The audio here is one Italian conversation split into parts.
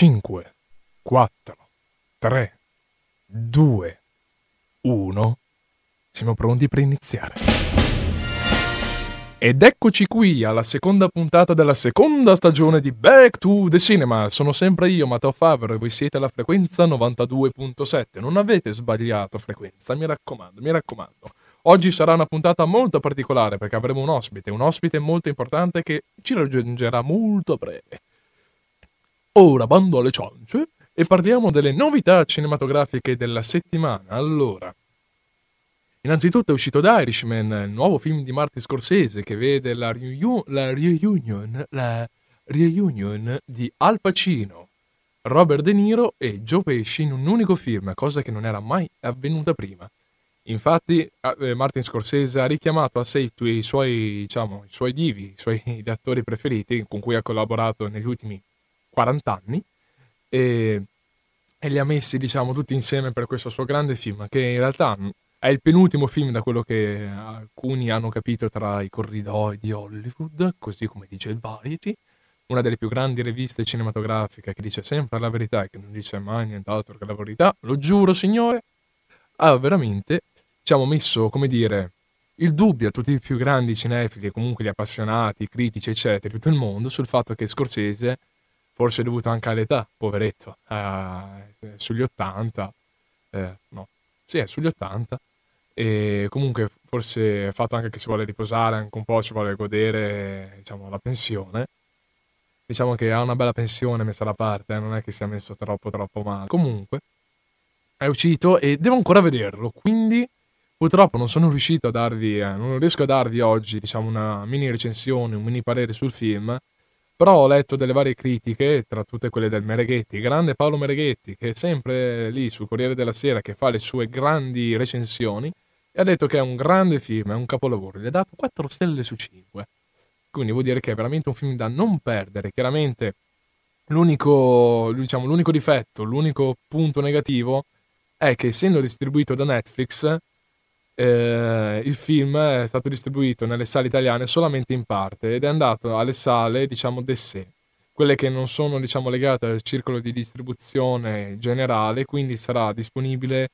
5, 4, 3, 2, 1. Siamo pronti per iniziare. Ed eccoci qui alla seconda puntata della seconda stagione di Back to the Cinema. Sono sempre io, Matteo Favero, e voi siete alla frequenza 92.7. Non avete sbagliato frequenza, mi raccomando, mi raccomando. Oggi sarà una puntata molto particolare perché avremo un ospite, un ospite molto importante che ci raggiungerà molto a breve. Ora bando alle ciance e parliamo delle novità cinematografiche della settimana. Allora, innanzitutto è uscito The Irishman, il nuovo film di Martin Scorsese che vede la, riu- la reunion, la reunion di Al Pacino, Robert De Niro e Joe Pesci in un unico film, cosa che non era mai avvenuta prima. Infatti, eh, Martin Scorsese ha richiamato a sé i suoi, diciamo, i suoi divi, i suoi attori preferiti con cui ha collaborato negli ultimi 40 anni e, e, li ha messi, diciamo, tutti insieme per questo suo grande film, che in realtà è il penultimo film da quello che alcuni hanno capito tra i corridoi di Hollywood, così come dice il Variety, una delle più grandi riviste cinematografiche che dice sempre la verità e che non dice mai nient'altro che la verità, lo giuro signore, ha veramente diciamo, messo, come dire, il dubbio a tutti i più grandi cinefili comunque gli appassionati, i critici, eccetera, di tutto il mondo sul fatto che Scorsese, forse dovuto anche all'età, poveretto, eh, sugli 80, eh, no, sì, è sugli 80, e comunque forse è fatto anche che si vuole riposare anche un po', ci vuole godere, diciamo, la pensione. Diciamo che ha una bella pensione messa da parte, eh, non è che sia messo troppo troppo male. Comunque, è uscito e devo ancora vederlo, quindi Purtroppo non sono riuscito a darvi, eh, non riesco a darvi oggi, diciamo, una mini recensione, un mini parere sul film, però ho letto delle varie critiche, tra tutte quelle del Mereghetti, grande Paolo Mereghetti, che è sempre lì sul Corriere della Sera, che fa le sue grandi recensioni, e ha detto che è un grande film, è un capolavoro, gli ha dato 4 stelle su 5. Quindi vuol dire che è veramente un film da non perdere. Chiaramente l'unico, diciamo, l'unico difetto, l'unico punto negativo è che essendo distribuito da Netflix eh, il film è stato distribuito nelle sale italiane solamente in parte ed è andato alle sale, diciamo, d'essè, quelle che non sono, diciamo, legate al circolo di distribuzione generale, quindi sarà disponibile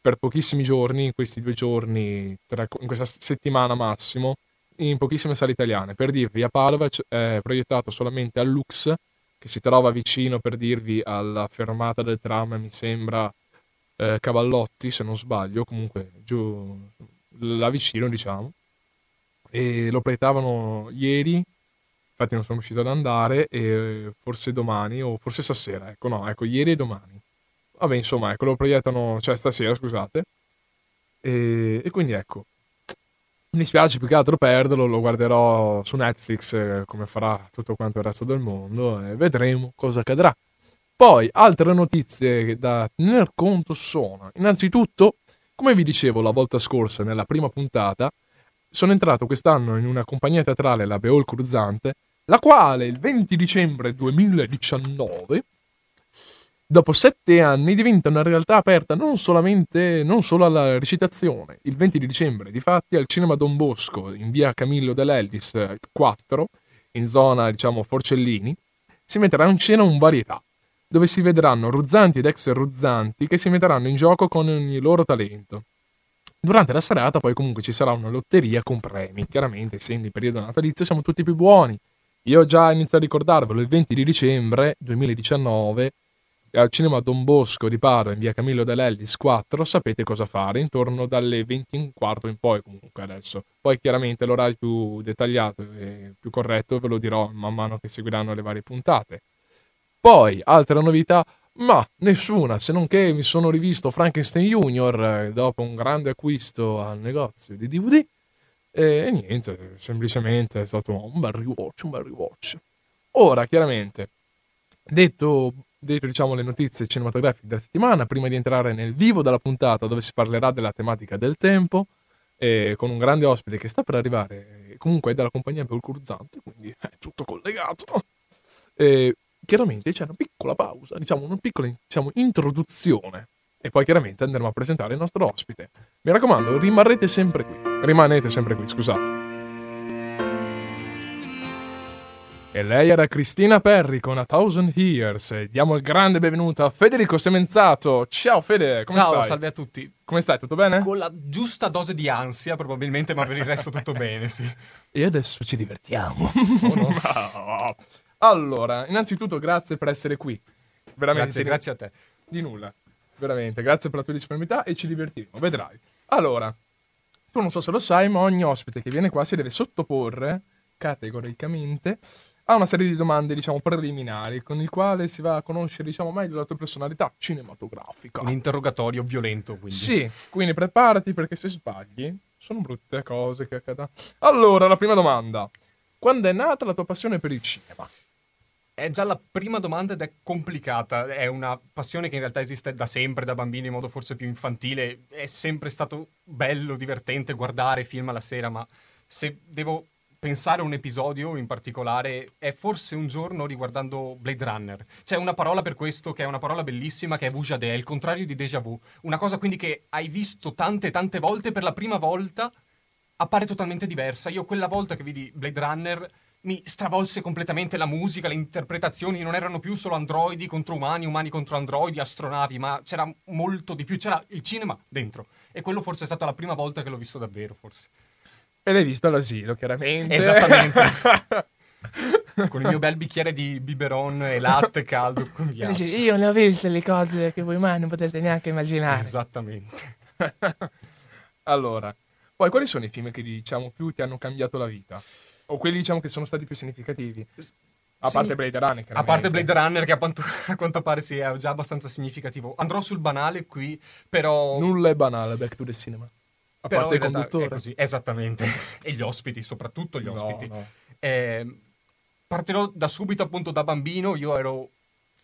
per pochissimi giorni, in questi due giorni, in questa settimana massimo, in pochissime sale italiane. Per dirvi, a Padova è proiettato solamente al Lux, che si trova vicino, per dirvi, alla fermata del tram, mi sembra, eh, Cavallotti, se non sbaglio, comunque giù là vicino, diciamo. E lo proiettavano ieri, infatti non sono riuscito ad andare, e forse domani o forse stasera, ecco no, ecco ieri e domani. Vabbè, insomma, ecco, lo proiettano, cioè stasera, scusate. E, e quindi ecco, mi dispiace più che altro perderlo, lo guarderò su Netflix eh, come farà tutto quanto il resto del mondo e vedremo cosa accadrà. Poi, altre notizie da tener conto sono, innanzitutto, come vi dicevo la volta scorsa nella prima puntata, sono entrato quest'anno in una compagnia teatrale, la Beol Cruzante, la quale il 20 dicembre 2019, dopo sette anni, diventa una realtà aperta non non solo alla recitazione. Il 20 dicembre, difatti, al Cinema Don Bosco, in via Camillo dell'Ellis 4, in zona, diciamo, Forcellini, si metterà in scena un varietà dove si vedranno ruzzanti ed ex ruzzanti che si metteranno in gioco con ogni loro talento. Durante la serata poi comunque ci sarà una lotteria con premi, chiaramente essendo il periodo natalizio siamo tutti più buoni. Io già iniziato a ricordarvelo il 20 di dicembre 2019 al cinema Don Bosco di Padova in via Camillo dell'Ellis 4 sapete cosa fare intorno dalle 20 e un quarto in poi comunque adesso poi chiaramente l'orario più dettagliato e più corretto ve lo dirò man mano che seguiranno le varie puntate poi, altra novità, ma nessuna, se non che mi sono rivisto Frankenstein Junior eh, dopo un grande acquisto al negozio di DVD e niente, semplicemente è stato un bel rewatch, un bel rewatch. Ora, chiaramente, detto, detto diciamo le notizie cinematografiche della settimana, prima di entrare nel vivo della puntata dove si parlerà della tematica del tempo, e con un grande ospite che sta per arrivare, comunque è della compagnia Belcurzante, quindi è tutto collegato. E chiaramente c'è una piccola pausa, diciamo una piccola diciamo, introduzione e poi chiaramente andremo a presentare il nostro ospite. Mi raccomando, rimarrete sempre qui. Rimanete sempre qui, scusate. E lei era Cristina Perry con A Thousand Years. E diamo il grande benvenuto a Federico Semenzato. Ciao Fede, come Ciao, stai? salve a tutti. Come stai? Tutto bene? Con la giusta dose di ansia, probabilmente, ma per il resto tutto bene, sì. E adesso ci divertiamo. Oh, no. allora, innanzitutto grazie per essere qui. Veramente. Grazie, grazie a te. Di nulla. Veramente, grazie per la tua disponibilità e ci divertiremo, vedrai. Allora, tu non so se lo sai, ma ogni ospite che viene qua si deve sottoporre categoricamente a una serie di domande, diciamo, preliminari, con il quale si va a conoscere, diciamo, meglio la tua personalità cinematografica. Un interrogatorio violento, quindi. Sì, quindi preparati perché se sbagli sono brutte cose che accadono. Allora, la prima domanda. Quando è nata la tua passione per il cinema? È già la prima domanda ed è complicata. È una passione che in realtà esiste da sempre, da bambini, in modo forse più infantile. È sempre stato bello, divertente guardare film alla sera, ma se devo pensare a un episodio in particolare è forse un giorno riguardando Blade Runner. C'è una parola per questo che è una parola bellissima che è Vujade, è il contrario di déjà vu. Una cosa quindi che hai visto tante tante volte per la prima volta appare totalmente diversa. Io quella volta che vidi Blade Runner mi stravolse completamente la musica, le interpretazioni non erano più solo androidi contro umani, umani contro androidi, astronavi, ma c'era molto di più, c'era il cinema dentro. E quello forse è stata la prima volta che l'ho visto davvero, forse. E l'hai visto all'asilo, chiaramente. Esattamente. con il mio bel bicchiere di biberon e latte caldo con ghiaccio. Dici, io ne ho viste le cose che voi mai non potete neanche immaginare. Esattamente. allora, poi quali sono i film che diciamo più ti hanno cambiato la vita? O quelli diciamo che sono stati più significativi? A Sì. parte Blade Runner, A parte. Blade Runner, che a quanto, a quanto pare sia già abbastanza significativo. Andrò sul banale qui, però. Nulla è banale, Back to the Cinema. A però parte il conduttore. Così, esattamente. e gli ospiti, soprattutto gli No, ospiti. no. Eh, partirò da subito, appunto, da bambino. Io ero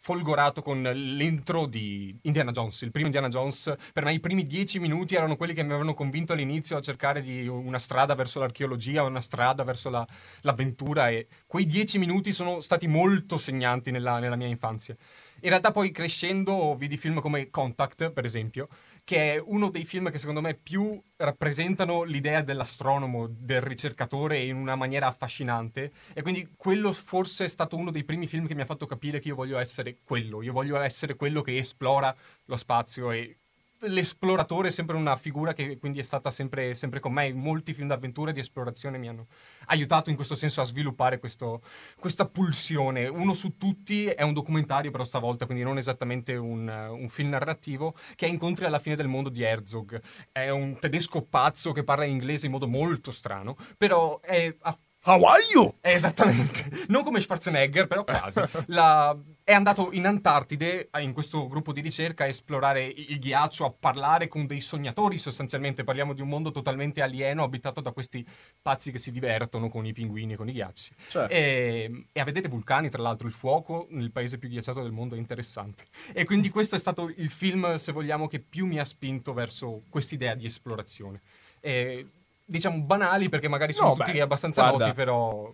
folgorato con l'intro di Indiana Jones, il primo Indiana Jones. Per me i primi dieci minuti erano quelli che mi avevano convinto all'inizio a cercare di una strada verso l'archeologia, una strada verso la- l'avventura e quei dieci minuti sono stati molto segnanti nella, nella mia infanzia. In realtà poi crescendo vidi film come Contact, per esempio, che è uno dei film che secondo me più rappresentano l'idea dell'astronomo, del ricercatore in una maniera affascinante. E quindi quello forse è stato uno dei primi film che mi ha fatto capire che io voglio essere quello, io voglio essere quello che esplora lo spazio e l'esploratore è sempre una figura che quindi è stata sempre, sempre con me. Molti film d'avventura e di esplorazione mi hanno aiutato in questo senso a sviluppare questo- questa pulsione. Uno su tutti è un documentario, però stavolta, quindi non esattamente un, un film narrativo, che è Incontri alla fine del mondo di Herzog. È un tedesco pazzo che parla inglese in modo molto strano, però è a How are you? eh, Esattamente, non come Schwarzenegger, però quasi. La- È andato in Antartide, in questo gruppo di ricerca, a esplorare il ghiaccio, a parlare con dei sognatori sostanzialmente. Parliamo di un mondo totalmente alieno, abitato da questi pazzi che si divertono con i pinguini e con i ghiacci. Certo. E, e a vedere vulcani, tra l'altro, il fuoco nel paese più ghiacciato del mondo è interessante. E quindi questo è stato il film, se vogliamo, che più mi ha spinto verso quest'idea di esplorazione. E, diciamo banali perché magari sono No, tutti beh, abbastanza guarda, noti, però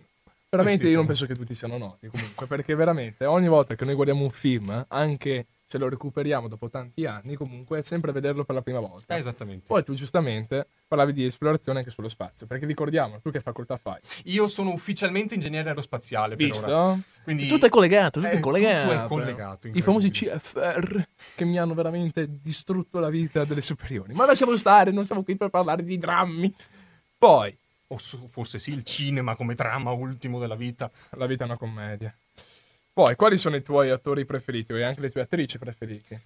Veramente io non penso che tutti siano noti comunque, perché veramente ogni volta che noi guardiamo un film, anche se lo recuperiamo dopo tanti anni, comunque è sempre vederlo per la prima volta. Eh, esattamente. Poi tu giustamente parlavi di esplorazione anche sullo spazio, perché ricordiamo, tu che facoltà fai? Io sono ufficialmente ingegnere aerospaziale. Visto? Quindi Tutto è collegato, tutto Eh, è collegato. tutto è collegato, I famosi. CFR che mi hanno veramente distrutto la vita delle superiori. Ma lasciamo stare, non siamo qui per parlare di drammi. Poi, O su- forse sì, il cinema come dramma ultimo della vita. la vita è una commedia. Poi, quali sono i tuoi attori preferiti e anche le tue attrici preferite?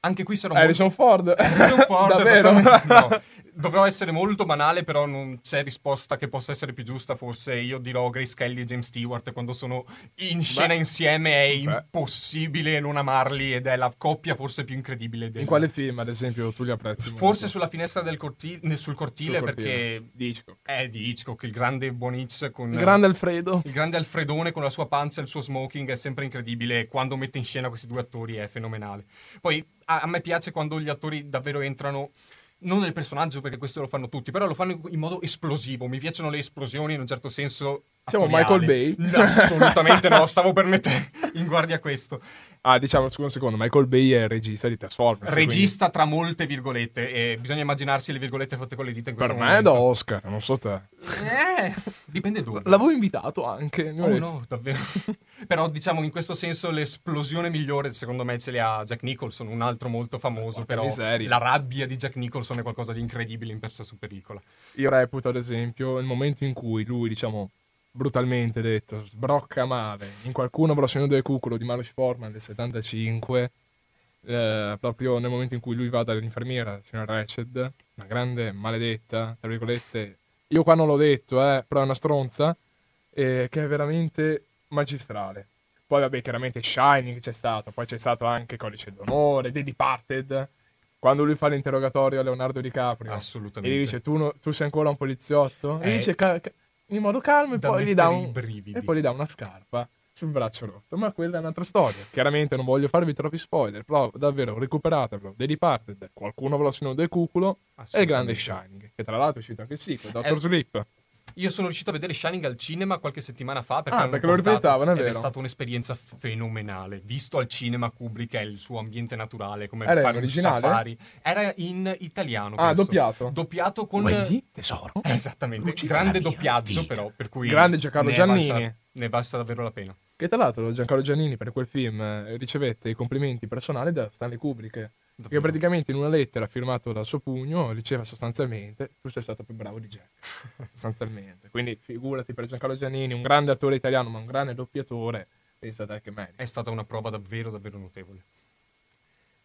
Anche qui sarò Harrison Ford. molto... Harrison Ford, Davvero? No. Dovrò essere molto banale, però non c'è risposta che possa essere più giusta. Forse io dirò Grace Kelly e James Stewart quando sono in scena Beh. insieme è Beh. impossibile non amarli ed è la coppia forse più incredibile del... In quale film, ad esempio, tu li apprezzi? Forse molto? sulla finestra del cortile, sul cortile, Sul cortile. perché Di Hitchcock. è di Hitchcock, il grande buon Hitch con... Il grande Alfredo. Il grande Alfredone con la sua pancia e il suo smoking è sempre incredibile quando mette in scena questi due attori è fenomenale. Poi a, a me piace quando gli attori davvero entrano non nel personaggio perché questo lo fanno tutti, però lo fanno in modo esplosivo. Mi piacciono le esplosioni in un certo senso. Siamo attoriali. Michael Bay? Assolutamente no, stavo per mettere in guardia questo. Ah, diciamo, scusa un secondo, Michael Bay è il regista di Transformers. Regista tra molte virgolette, e bisogna immaginarsi le virgolette fatte con le dita in quindi questo Per me è da. Oscar, non so te. Eh, dipende dove. L'avevo invitato anche. Oh avete- no, davvero. Però diciamo in questo senso l'esplosione migliore secondo me ce li ha Jack Nicholson, un altro molto famoso, Porca però miseria. la rabbia di Jack Nicholson è qualcosa di incredibile in persa su pericola. Io reputo, ad esempio, il momento in cui lui, diciamo, brutalmente detto, sbrocca male in qualcuno prossimo del cuculo di Milos Forman del 75, eh, proprio nel momento in cui lui va dall'infermiera, signora Ratched, una grande maledetta, tra virgolette, io qua non l'ho detto, eh, però è una stronza, eh, che è veramente magistrale. Poi vabbè, chiaramente Shining c'è stato, poi c'è stato anche Codice d'Onore, The Departed, quando lui fa l'interrogatorio a Leonardo DiCaprio. E Assolutamente. gli dice: Tu, no- tu sei ancora un poliziotto? E Eh, dice in modo calmo e poi, gli dà un, e poi gli dà una scarpa sul braccio rotto. Ma quella è un'altra storia. Chiaramente non voglio farvi troppi spoiler, però davvero recuperatelo. The Departed, qualcuno veloce del cuculo e il grande. Shining, che tra l'altro è uscito anche il sequel, Doctor Eh, Sleep. Io sono riuscito a vedere Shining al cinema qualche settimana fa perché, Ah, perché lo ripestavano, è ed è vero. stata un'esperienza fenomenale. Visto al cinema Kubrick è il suo ambiente naturale, come Era fare un originale? safari. Era in italiano. Ah, penso. doppiato? Doppiato con Wendy, tesoro. Eh, Esattamente, Luci grande doppiaggio vita. però, per cui Grande Giancarlo ne è valsa- Giannini. ne valsa davvero la pena. Che tra l'altro Giancarlo Giannini per quel film eh, ricevette i complimenti personali da Stanley Kubrick. Davvero. praticamente in una lettera firmata dal suo pugno diceva sostanzialmente tu sei stato più bravo di Jack. sostanzialmente. Quindi figurati per Giancarlo Giannini, un grande attore italiano ma un grande doppiatore, pensa te che merita. È stata una prova davvero, davvero notevole.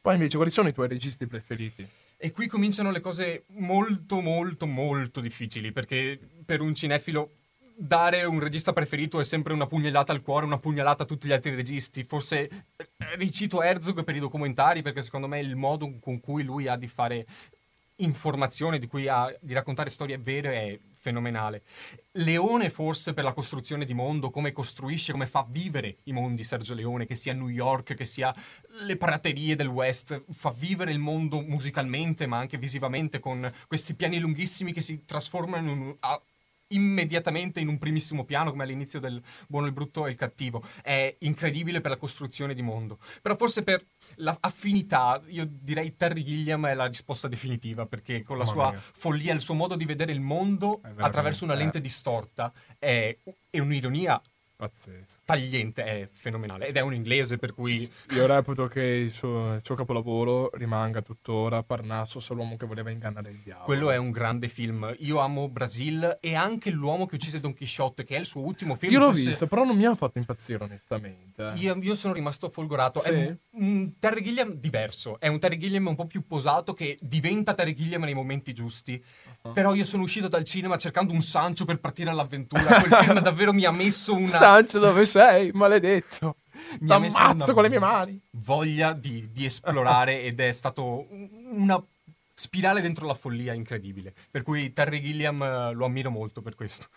Poi invece quali sono i tuoi registi preferiti? E qui cominciano le cose molto, molto, molto difficili, perché per un cinefilo dare un regista preferito è sempre una pugnalata al cuore, una pugnalata a tutti gli altri registi. Forse eh, ricito Herzog per i documentari, perché secondo me il modo con cui lui ha di fare informazione, di cui ha di raccontare storie vere è fenomenale. Leone forse per la costruzione di mondo, come costruisce, come fa vivere i mondi Sergio Leone, che sia New York, che sia le praterie del West, fa vivere il mondo musicalmente ma anche visivamente con questi piani lunghissimi che si trasformano in un- a- immediatamente in un primissimo piano come all'inizio del Buono, il Brutto e il Cattivo. È incredibile per la costruzione di mondo. Però forse per l'affinità, io direi Terry Gilliam è la risposta definitiva perché con la Mamma sua mia. follia, il suo modo di vedere il mondo attraverso una eh. lente distorta è, è un'ironia Pazzesco. tagliente, è fenomenale. Ed è un inglese per cui Io reputo che il suo, il suo capolavoro rimanga tuttora Parnasso, solo l'uomo che voleva ingannare il diavolo. quello è un grande film. Io amo Brasil e anche L'uomo che uccise Don Quixote, che è il suo ultimo film. Io l'ho forse- visto, però non mi ha fatto impazzire onestamente. Io, io sono rimasto folgorato. Sì? È un, un Terry Gilliam diverso. È un Terry Gilliam un po' più posato che diventa Terry Gilliam nei momenti giusti. Uh-huh. Però io sono uscito dal cinema cercando un Sancho per partire all'avventura. Quel film davvero mi ha messo una. Sancio, dove sei? Maledetto. mi una con le mie mani. Voglia di, di esplorare ed è stato un- una spirale dentro la follia incredibile. Per cui Terry Gilliam eh, lo ammiro molto per questo.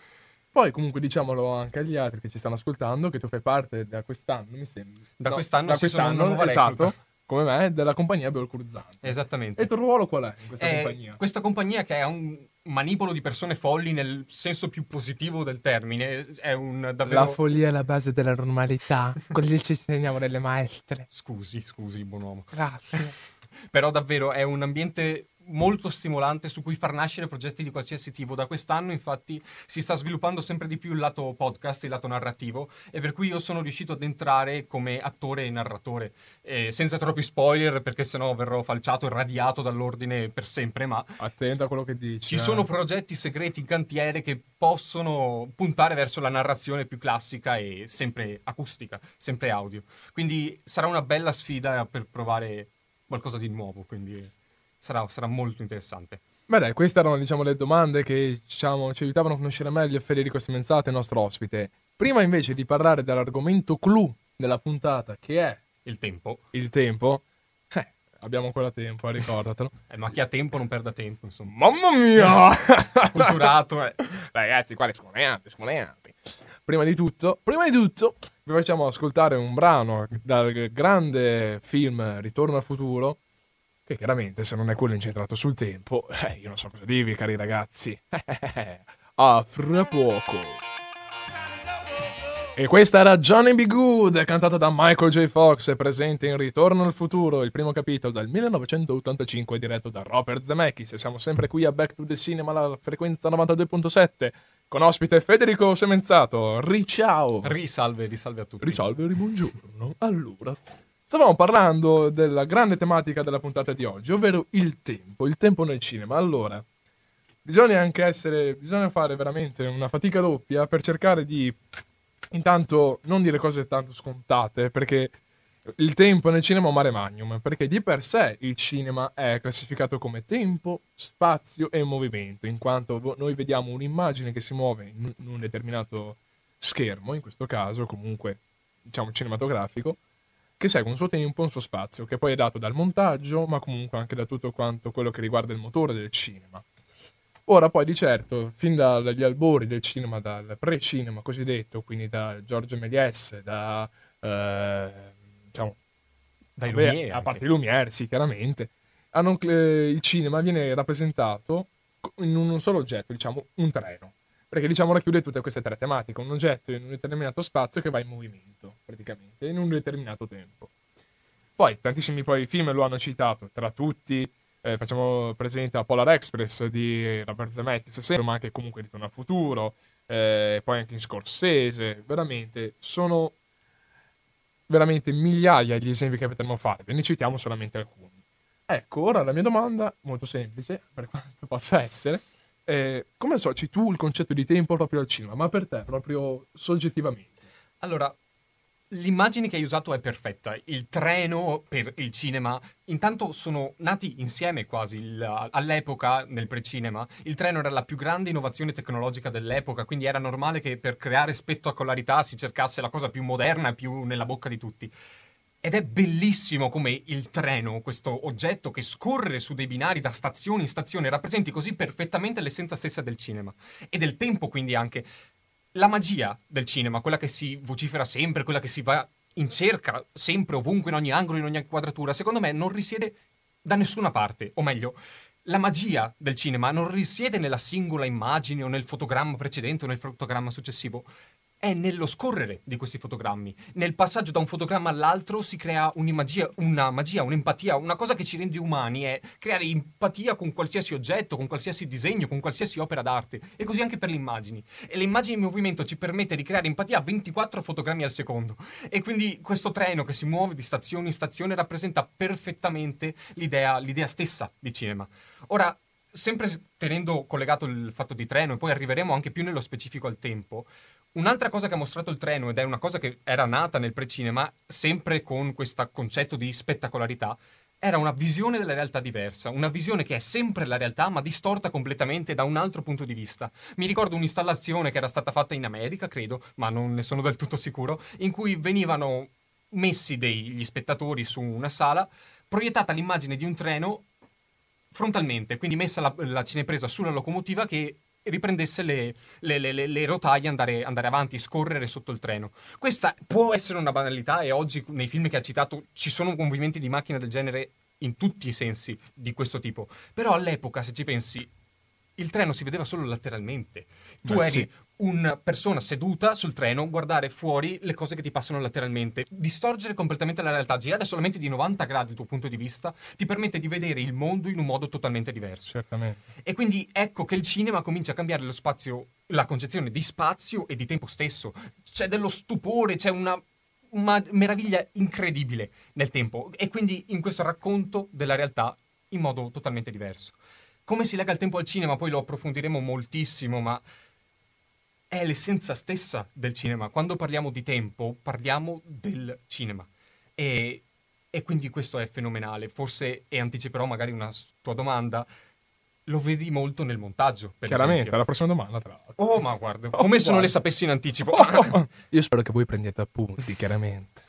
Poi comunque diciamolo anche agli altri che ci stanno ascoltando che tu fai parte da quest'anno, mi sembra. Da No, quest'anno da quest'anno, esatto, come me, della compagnia Beolcurzante. Esattamente. E il tuo ruolo qual è in questa Eh, compagnia? Questa compagnia che è un manipolo di persone folli nel senso più positivo del termine, è un davvero... La follia è la base della normalità. Così ci insegniamo delle maestre. Scusi, scusi, buon uomo. Grazie. Però davvero è un ambiente molto stimolante su cui far nascere progetti di qualsiasi tipo. Da quest'anno infatti si sta sviluppando sempre di più il lato podcast, il lato narrativo e per cui io sono riuscito ad entrare come attore e narratore, eh, senza troppi spoiler perché sennò verrò falciato e radiato dall'ordine per sempre, ma Attento a quello che dici. Ci eh. sono progetti segreti in cantiere che possono puntare verso la narrazione più classica e sempre acustica, sempre audio. Quindi sarà una bella sfida per provare qualcosa di nuovo, quindi sarà, sarà molto interessante. Beh dai, queste erano diciamo le domande che diciamo, ci aiutavano a conoscere meglio Federico Simenzato, il nostro ospite. Prima invece di parlare dell'argomento clou della puntata, che è Il tempo, il tempo, eh, abbiamo ancora tempo, eh, ricordatelo. eh, ma chi ha tempo non perda tempo, insomma. Mamma mia! Culturato, eh. Ragazzi, qua le scoleanti, scoleanti. Prima di tutto, prima di tutto, vi facciamo ascoltare un brano dal grande film Ritorno al futuro, che chiaramente se non è quello incentrato sul tempo, eh, io non so cosa dirvi, cari ragazzi. A fra poco. E questa era Johnny B. Good, cantata da Michael J. Fox, presente in Ritorno al futuro, il primo capitolo del 1985, diretto da Robert Zemeckis. Siamo sempre qui a Back to the Cinema, alla frequenza 92.7, con ospite Federico Semenzato. Riciao! Risalve, risalve a tutti. Risalve, buongiorno. Allora, stavamo parlando della grande tematica della puntata di oggi, ovvero il tempo, il tempo nel cinema. Allora, bisogna anche essere, bisogna fare veramente una fatica doppia per cercare di intanto non dire cose tanto scontate, perché il tempo nel cinema è un mare magnum, perché di per sé il cinema è classificato come tempo, spazio e movimento, in quanto noi vediamo un'immagine che si muove in un determinato schermo, in questo caso comunque diciamo cinematografico, che segue un suo tempo, un suo spazio, che poi è dato dal montaggio, ma comunque anche da tutto quanto quello che riguarda il motore del cinema. Ora poi di certo, fin dagli albori del cinema, dal pre-cinema cosiddetto, quindi da Giorgio Méliès, da eh, diciamo Dai vabbè, Lumiere a parte i Lumière, sì, chiaramente, hanno- eh, il cinema viene rappresentato in un solo oggetto, diciamo un treno. Perché diciamo racchiude tutte queste tre tematiche, un oggetto in un determinato spazio che va in movimento, praticamente, in un determinato tempo. Poi tantissimi poi film lo hanno citato, tra tutti eh, facciamo presente a Polar Express di Robert Zemeckis, sempre, ma anche comunque Ritorno al futuro, eh, poi anche in Scorsese, veramente sono veramente migliaia gli esempi che potremmo fare, ve ne citiamo solamente alcuni. Ecco, ora la mia domanda, molto semplice, per quanto possa essere, è come associ tu il concetto di tempo proprio al cinema, ma per te, proprio soggettivamente? Allora, l'immagine che hai usato è perfetta. Il treno per il cinema, intanto sono nati insieme quasi. Il- all'epoca, nel precinema, il treno era la più grande innovazione tecnologica dell'epoca, quindi era normale che per creare spettacolarità si cercasse la cosa più moderna e più nella bocca di tutti. Ed è bellissimo come il treno, questo oggetto che scorre su dei binari da stazione in stazione, rappresenti così perfettamente l'essenza stessa del cinema. E del tempo, quindi anche la magia del cinema, quella che si vocifera sempre, quella che si va in cerca sempre, ovunque, in ogni angolo, in ogni quadratura, secondo me non risiede da nessuna parte, o meglio, la magia del cinema non risiede nella singola immagine o nel fotogramma precedente o nel fotogramma successivo. È nello scorrere di questi fotogrammi. Nel passaggio da un fotogramma all'altro si crea una magia, un'empatia, una cosa che ci rende umani è creare empatia con qualsiasi oggetto, con qualsiasi disegno, con qualsiasi opera d'arte. E così anche per le immagini. E le immagini in movimento ci permette di creare empatia a 24 fotogrammi al secondo. E quindi questo treno che si muove di stazione in stazione rappresenta perfettamente l'idea, l'idea stessa di cinema. Ora, sempre tenendo collegato il fatto di treno, e poi arriveremo anche più nello specifico al tempo, Un'altra cosa che ha mostrato il treno, ed è una cosa che era nata nel precinema, sempre con questo concetto di spettacolarità, era una visione della realtà diversa, una visione che è sempre la realtà ma distorta completamente da un altro punto di vista. Mi ricordo un'installazione che era stata fatta in America, credo, ma non ne sono del tutto sicuro, in cui venivano messi degli spettatori su una sala, proiettata l'immagine di un treno frontalmente, quindi messa la, la cinepresa sulla locomotiva che riprendesse le, le, le, le- le rotaie, andare, andare avanti, scorrere sotto il treno. Questa può essere una banalità e oggi nei film che ha citato ci sono movimenti di macchina del genere in tutti i sensi di questo tipo. Però all'epoca, se ci pensi, il treno si vedeva solo lateralmente. Tu Beh, eri sì. Una persona seduta sul treno, guardare fuori le cose che ti passano lateralmente, distorcere completamente la realtà, girare solamente di 90 gradi il tuo punto di vista, ti permette di vedere il mondo in un modo totalmente diverso. Certamente. E quindi ecco che il cinema comincia a cambiare lo spazio, la concezione di spazio e di tempo stesso. C'è dello stupore, c'è una, una meraviglia incredibile nel tempo. E quindi in questo racconto della realtà in modo totalmente diverso. Come si lega il tempo al cinema, poi lo approfondiremo moltissimo, ma è l'essenza stessa del cinema. Quando parliamo di tempo, parliamo del cinema. E, e quindi questo è fenomenale. Forse, e anticiperò magari una tua domanda, lo vedi molto nel montaggio. Per Chiaramente, esempio. la prossima domanda, tra l'altro. Oh, ma guarda, come se non guarda. le sapessi in anticipo. Io spero che voi prendiate appunti, chiaramente.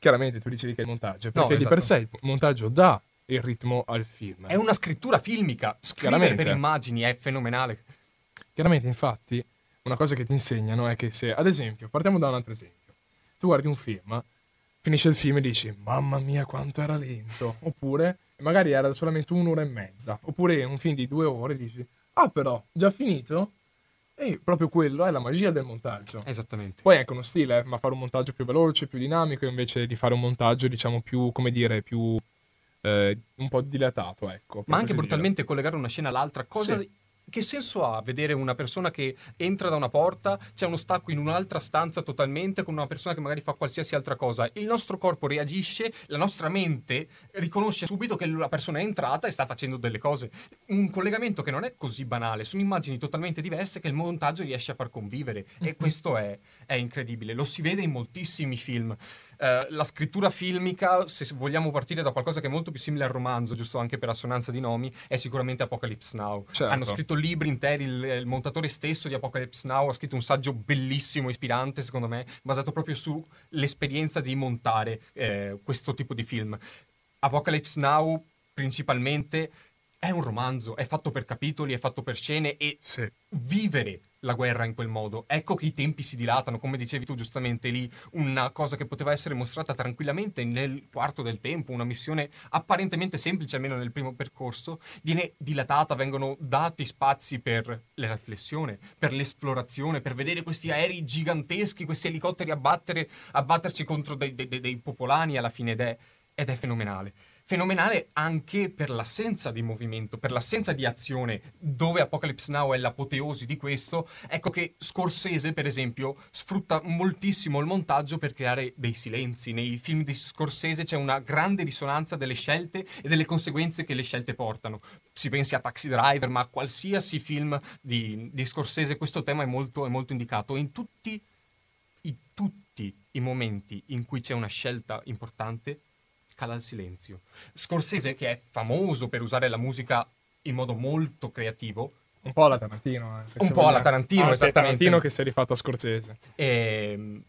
Chiaramente tu dicevi che è il montaggio, perché di esatto. per sé il montaggio dà il ritmo al film. è una scrittura filmica. Scrivere Chiaramente. per immagini è fenomenale. Chiaramente, infatti, una cosa che ti insegnano è che se, ad esempio, partiamo da un altro esempio. Tu guardi un film, finisce il film e dici, mamma mia quanto era lento. Oppure, magari era solamente un'ora e mezza. Oppure un film di due ore e dici, ah però, già finito? E proprio quello è la magia del montaggio. Esattamente. Poi è anche uno stile, eh, ma fare un montaggio più veloce, più dinamico, invece di fare un montaggio, diciamo, più, come dire, più eh, un po' dilatato, ecco. Ma anche brutalmente collegare una scena all'altra, cosa... Sì. Che senso ha vedere una persona che entra da una porta, c'è uno stacco in un'altra stanza totalmente con una persona che magari fa qualsiasi altra cosa? Il nostro corpo reagisce, la nostra mente riconosce subito che la persona è entrata e sta facendo delle cose. Un collegamento che non è così banale, sono immagini totalmente diverse che il montaggio riesce a far convivere e questo è, è incredibile. Lo si vede in moltissimi film. Eh, la scrittura filmica, se vogliamo partire da qualcosa che è molto più simile al romanzo, giusto anche per assonanza di nomi, è sicuramente Apocalypse Now. Certo. Hanno scritto libri interi, il, il montatore stesso di Apocalypse Now ha scritto un saggio bellissimo, ispirante secondo me, basato proprio sull'esperienza di montare eh, questo tipo di film. Apocalypse Now principalmente è un romanzo, è fatto per capitoli, è fatto per scene e Sì. vivere la guerra in quel modo. Ecco che i tempi si dilatano, come dicevi tu giustamente lì, una cosa che poteva essere mostrata tranquillamente nel quarto del tempo, una missione apparentemente semplice, almeno nel primo percorso, viene dilatata, vengono dati spazi per la riflessione, per l'esplorazione, per vedere questi aerei giganteschi, questi elicotteri abbattere, abbatterci contro dei, dei- dei- popolani alla fine ed è, ed è fenomenale. Fenomenale anche per l'assenza di movimento, per l'assenza di azione, dove Apocalypse Now è l'apoteosi di questo. Ecco che Scorsese, per esempio, sfrutta moltissimo il montaggio per creare dei silenzi. Nei film di Scorsese c'è una grande risonanza delle scelte e delle conseguenze che le scelte portano. Si pensi a Taxi Driver, ma a qualsiasi film di, di Scorsese questo tema è molto, è molto indicato. In tutti, in tutti i momenti in cui c'è una scelta importante, cala il silenzio. Scorsese, che è famoso per usare la musica in modo molto creativo, Un po' alla Tarantino. eh, Un po' alla Tarantino, Ah, esattamente. Tarantino che si è rifatto a Scorsese. ehm,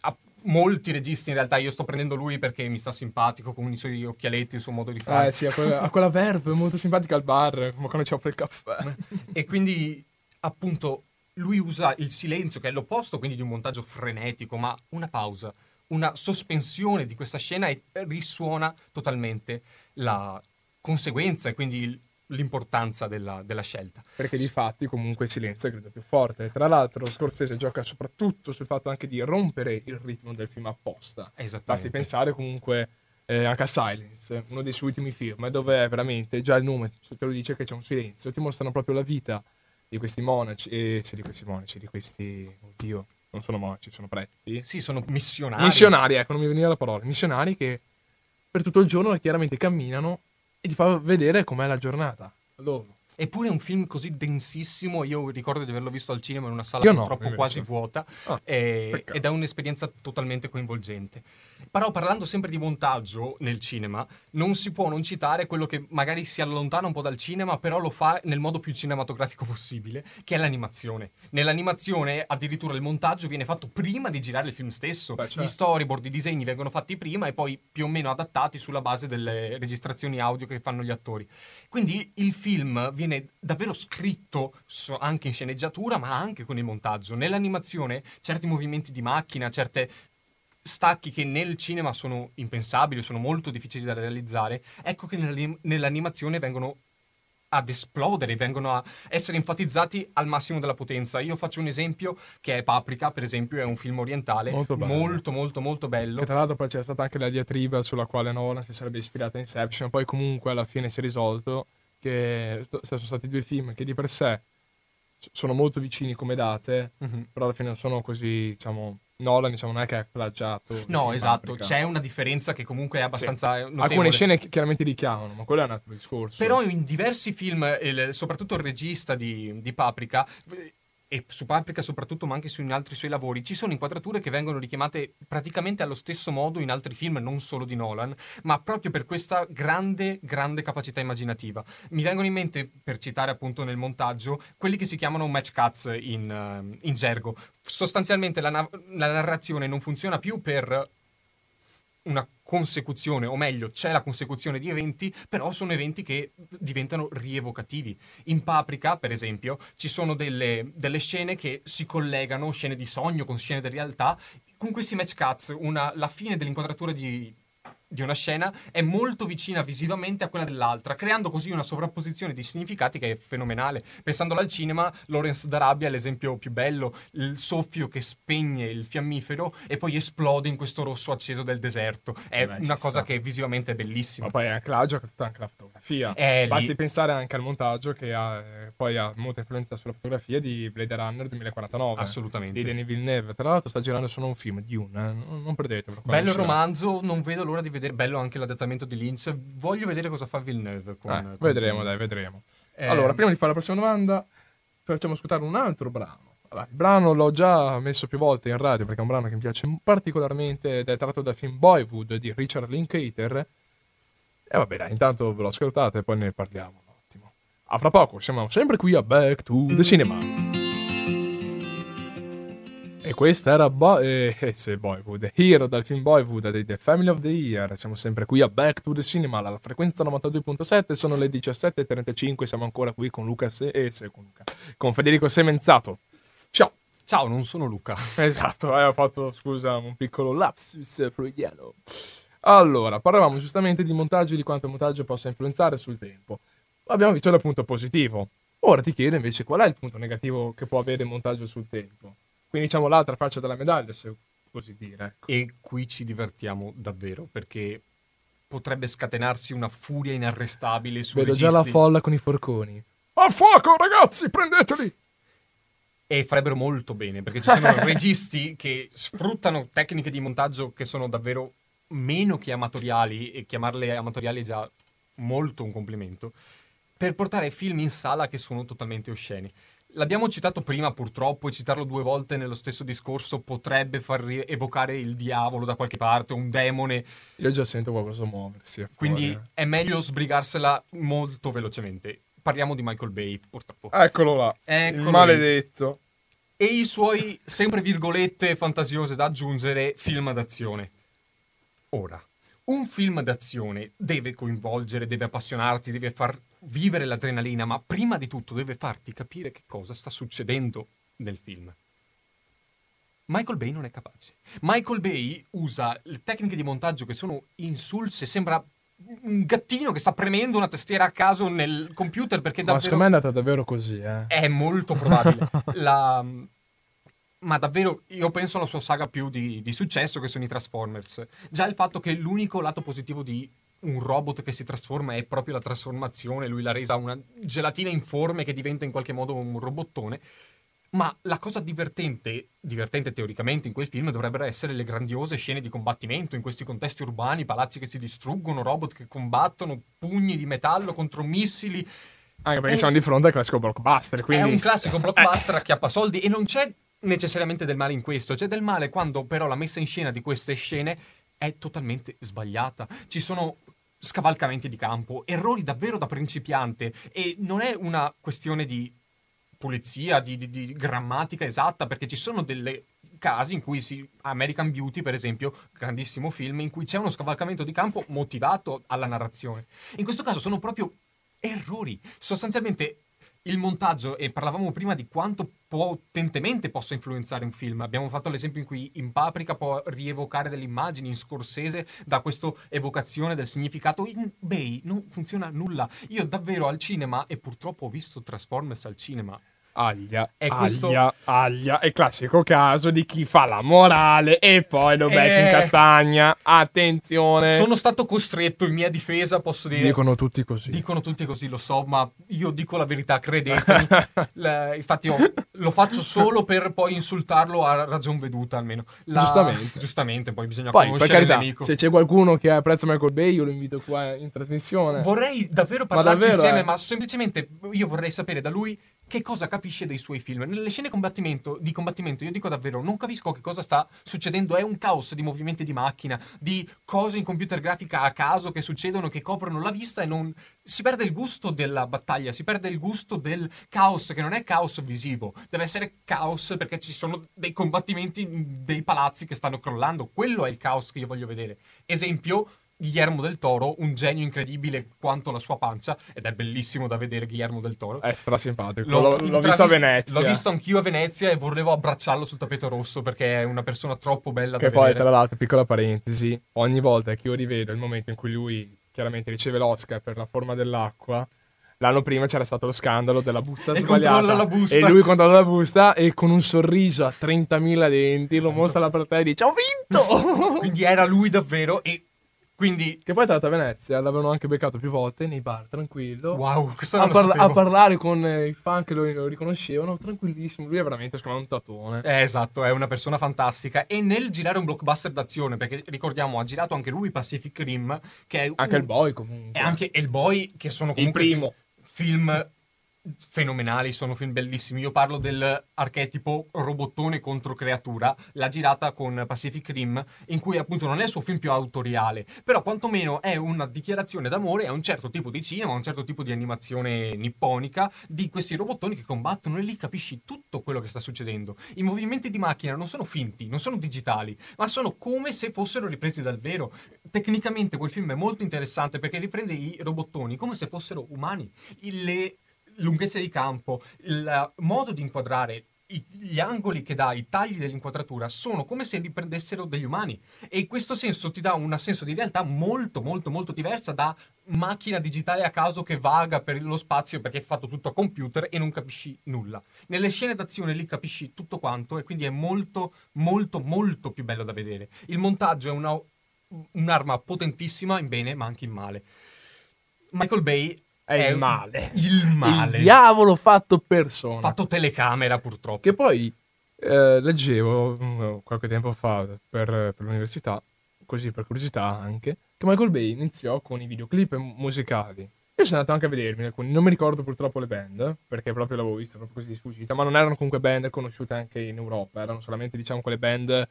ha molti registi in realtà, io sto prendendo lui perché mi sta simpatico con i suoi occhialetti, il suo modo di fare. Eh sì, ha quella, quella verve molto simpatica al bar, come quando ci offre il caffè. E quindi, appunto, lui usa il silenzio, che è l'opposto quindi di un montaggio frenetico, ma una pausa, una sospensione di questa scena e risuona totalmente la conseguenza e quindi il- l'importanza della, della scelta. Perché di fatti comunque il silenzio grido più forte. Tra l'altro Scorsese gioca soprattutto sul fatto anche di rompere il ritmo del film apposta. Esattamente. Basti pensare comunque eh, anche a Silence, uno dei suoi ultimi film, dove veramente già il nome te lo dice che c'è un silenzio, ti mostrano proprio la vita di questi monaci, eh, sì, di questi monaci, di questi, oddio, non sono monaci, sono preti. Sì, sono missionari. Missionari, ecco, non mi veniva la parola, missionari che per tutto il giorno chiaramente camminano e ti fa vedere com'è la giornata. Loro. Eppure è un film così densissimo, io ricordo di averlo visto al cinema in una sala no, purtroppo invece. quasi vuota Ah, e- ed è un'esperienza totalmente coinvolgente. Però parlando sempre di montaggio nel cinema, non si può non citare quello che magari si allontana un po' dal cinema, però lo fa nel modo più cinematografico possibile, che è l'animazione. Nell'animazione addirittura il montaggio viene fatto prima di girare il film stesso. Beh, certo. Gli storyboard, i disegni vengono fatti prima e poi più o meno adattati sulla base delle registrazioni audio che fanno gli attori. Quindi il film viene davvero scritto anche in sceneggiatura, ma anche con il montaggio. Nell'animazione certi movimenti di macchina, certe stacchi che nel cinema sono impensabili, sono molto difficili da realizzare, ecco che nell'anim- nell'animazione vengono ad esplodere, vengono a essere enfatizzati al massimo della potenza. Io faccio un esempio che è Paprika, per esempio, è un film orientale Molto bello. molto molto molto bello. Che tra l'altro poi c'è stata anche la diatriba sulla quale Nolan si sarebbe ispirata a Inception, poi comunque alla fine si è risolto che sono stati due film che di per sé sono molto vicini come date, Mhm. però alla fine non sono così, diciamo, Nolan diciamo, non è che ha plagiato. No, esatto, Paprika. c'è una differenza che comunque è abbastanza notevole. Alcune scene chi- chiaramente richiamano, ma quello è un altro discorso. Però in diversi film, il- soprattutto il regista di, di Paprika, e su Paprika soprattutto, ma anche su altri suoi lavori, ci sono inquadrature che vengono richiamate praticamente allo stesso modo in altri film, non solo di Nolan, ma proprio per questa grande, grande capacità immaginativa. Mi vengono in mente, per citare appunto nel montaggio, quelli che si chiamano match cuts in, eh, in gergo. Sostanzialmente la, na- la narrazione non funziona più per una consecuzione, o meglio, c'è la consecuzione di eventi, però sono eventi che diventano rievocativi. In Paprika, per esempio, ci sono delle, delle scene che si collegano, scene di sogno con scene di realtà, con questi match cuts, una- la fine dell'inquadratura di, di una scena è molto vicina visivamente a quella dell'altra, creando così una sovrapposizione di significati che è fenomenale. Pensandola al cinema, Lawrence d'Arabia è l'esempio più bello, il soffio che spegne il fiammifero e poi esplode in questo rosso acceso del deserto. È Beh, una cosa sta. che visivamente è bellissima. Ma poi anche l'agio, anche la fotografia. Eh, Basti lì- pensare anche al montaggio che ha, eh, poi ha molta influenza sulla fotografia di Blade Runner 2049. Assolutamente. Di Denis Villeneuve. Tra l'altro sta girando solo un film, Dune, eh, non, non perdetevelo. quando Bello il romanzo, non vedo l'ora di vedere. Bello anche l'adattamento di Lynch. Voglio vedere cosa fa Villeneuve. Con, Eh, con vedremo, Dune. dai, vedremo. Eh, Allora, prima di fare la prossima domanda, facciamo ascoltare un altro brano. Allora, il brano l'ho già messo più volte in radio perché è un brano che mi piace particolarmente ed è tratto dal film Boyhood di Richard Linklater. E vabbè, dai, intanto ve lo ascoltate e poi ne parliamo un attimo. A fra poco, siamo sempre qui a Back to the Cinema. E questa era Bo- eh, eh, sì, Boyhood, Hero dal film Boyhood di The Family of the Year. Siamo sempre qui a Back to the Cinema, alla frequenza 92.7, sono le 17.35, siamo ancora qui con Luca Se- eh, sì, con, Luca, con Federico Semenzato. Ciao! Ciao, non sono Luca. Esatto, eh, ho fatto, scusa, un piccolo lapsus freudiano. Allora, parlavamo giustamente di montaggio e di quanto il montaggio possa influenzare sul tempo. Abbiamo visto il punto positivo. Ora ti chiedo invece qual è il punto negativo che può avere il montaggio sul tempo. Quindi diciamo l'altra faccia della medaglia, se così dire. ecco. E qui ci divertiamo davvero perché potrebbe scatenarsi una furia inarrestabile su Vedo già la folla con i forconi. Al fuoco, ragazzi, prendeteli! E farebbero molto bene perché ci sono registi che sfruttano tecniche di montaggio che sono davvero meno che amatoriali e chiamarle amatoriali è già molto un complimento per portare film in sala che sono totalmente osceni. L'abbiamo citato prima purtroppo e citarlo due volte nello stesso discorso potrebbe far evocare il diavolo da qualche parte, un demone, Io già sento qualcosa muoversi. quindi fuori. è meglio sbrigarsela molto velocemente. Parliamo di Michael Bay purtroppo. Eccolo là, Eccolo il lì. maledetto. e i suoi, sempre virgolette, fantasiose da aggiungere, film d'azione. Ora, un film d'azione deve coinvolgere, deve appassionarti, deve far vivere l'adrenalina, ma prima di tutto deve farti capire che cosa sta succedendo nel film. Michael Bay non è capace. Michael Bay usa le tecniche di montaggio che sono insulse, sembra un gattino che sta premendo una tastiera a caso nel computer perché Ma davvero... secondo me è andata davvero così, eh. È molto probabile. La- Ma davvero, io penso alla sua saga più di, di successo che sono i Transformers. Già il fatto che l'unico lato positivo di un robot che si trasforma è proprio la trasformazione, lui l'ha resa una gelatina informe che diventa in qualche modo un robottone. Ma la cosa divertente, divertente teoricamente in quel film, dovrebbero essere le grandiose scene di combattimento in questi contesti urbani, palazzi che si distruggono, robot che combattono, pugni di metallo contro missili. Anche perché Eh, siamo di fronte al classico blockbuster, quindi... È un classico blockbuster a chiappasoldi e non c'è necessariamente del male in questo, c'è del male quando però la messa in scena di queste scene è totalmente sbagliata. Ci sono scavalcamenti di campo, errori davvero da principiante e non è una questione di pulizia, di, di- di grammatica esatta, perché ci sono delle casi in cui si American Beauty, per esempio, grandissimo film in cui c'è uno scavalcamento di campo motivato alla narrazione. In questo caso sono proprio errori. Sostanzialmente il montaggio, e parlavamo prima di quanto potentemente possa influenzare un film. Abbiamo fatto l'esempio in cui in Paprika può rievocare delle immagini, in Scorsese da questa evocazione del significato. In Bay non funziona nulla. Io davvero al cinema, e purtroppo ho visto Transformers al cinema, Aglia, È questo- aglia, aglia. È il classico caso di chi fa la morale e poi lo becca in Eh. castagna. Attenzione. sono stato costretto in mia difesa, posso dire. Dicono tutti così. Dicono tutti così, lo so, ma io dico la verità, credetemi. La- infatti io lo faccio solo per poi insultarlo a ragion veduta almeno. La- Giustamente. Giustamente, poi bisogna Poi, per conoscere carità, il nemico. se c'è qualcuno che apprezza Michael Bay, io lo invito qua in trasmissione. Vorrei davvero Ma parlarci davvero, insieme, eh. ma semplicemente io vorrei sapere da lui che cosa capisce dei suoi film. Nelle scene combattimento, di combattimento, io dico davvero, non capisco che cosa sta succedendo. È un caos di movimenti di macchina, di cose in computer grafica a caso che succedono, che coprono la vista e non. Si perde il gusto della battaglia, si perde il gusto del caos, che non è caos visivo, deve essere caos perché ci sono dei combattimenti dei palazzi che stanno crollando. Quello è il caos che io voglio vedere. Esempio. Guillermo del Toro, un genio incredibile quanto la sua pancia, ed è bellissimo da vedere Guillermo del Toro. È strasimpatico. L'ho L'ho, l'ho visto a Venezia. L'ho visto anch'io a Venezia e volevo abbracciarlo sul tappeto rosso perché è una persona troppo bella Che da poi, vedere. tra l'altro, piccola parentesi, ogni volta che io rivedo il momento in cui lui chiaramente riceve l'Oscar per la forma dell'acqua, l'anno prima c'era stato lo scandalo della busta E sbagliata. controlla la busta. E lui controlla la busta e con un sorriso a 30.000 denti lo mostra alla platea e dice ho vinto! Quindi era lui davvero e quindi che poi è andato a Venezia, l'avevano anche beccato più volte nei bar, tranquillo. wow, questo A, non lo parla- a parlare con eh, i fan che lo, lo riconoscevano, tranquillissimo. Lui è veramente secondo me un tatone. Eh, esatto, è una persona fantastica. E nel girare un blockbuster d'azione, perché ricordiamo, ha girato anche lui Pacific Rim, che è Anche un- il boy comunque. E anche El Boy, che sono Il comunque primo. film fenomenali, sono film bellissimi. Io parlo dell'archetipo robottone contro creatura, l'ha girata con Pacific Rim, in cui appunto non è il suo film più autoriale, però quantomeno è una dichiarazione d'amore a un certo tipo di cinema, a un certo tipo di animazione nipponica, di questi robottoni che combattono e lì capisci tutto quello che sta succedendo. I movimenti di macchina non sono finti, non sono digitali, ma sono come se fossero ripresi dal vero. Tecnicamente quel film è molto interessante perché riprende i robottoni come se fossero umani. Le lunghezze di campo, il modo di inquadrare, gli angoli che dà, i tagli dell'inquadratura sono come se riprendessero degli umani e in questo senso ti dà un senso di realtà molto molto molto diversa da macchina digitale a caso che vaga per lo spazio perché è fatto tutto a computer e non capisci nulla. Nelle scene d'azione lì capisci tutto quanto e quindi è molto molto molto più bello da vedere. Il montaggio è una- un'arma potentissima in bene ma anche in male. Michael Bay È il male. Il male. Il diavolo fatto persona. Fatto telecamera purtroppo. Che poi eh, leggevo mm, qualche tempo fa per, per l'università, così per curiosità anche, che Michael Bay iniziò con i videoclip musicali. Io sono andato anche a vedermi alcuni, non mi ricordo purtroppo le band, perché proprio l'avevo vista proprio così di sfuggita, ma non erano comunque band conosciute anche in Europa, erano solamente diciamo quelle band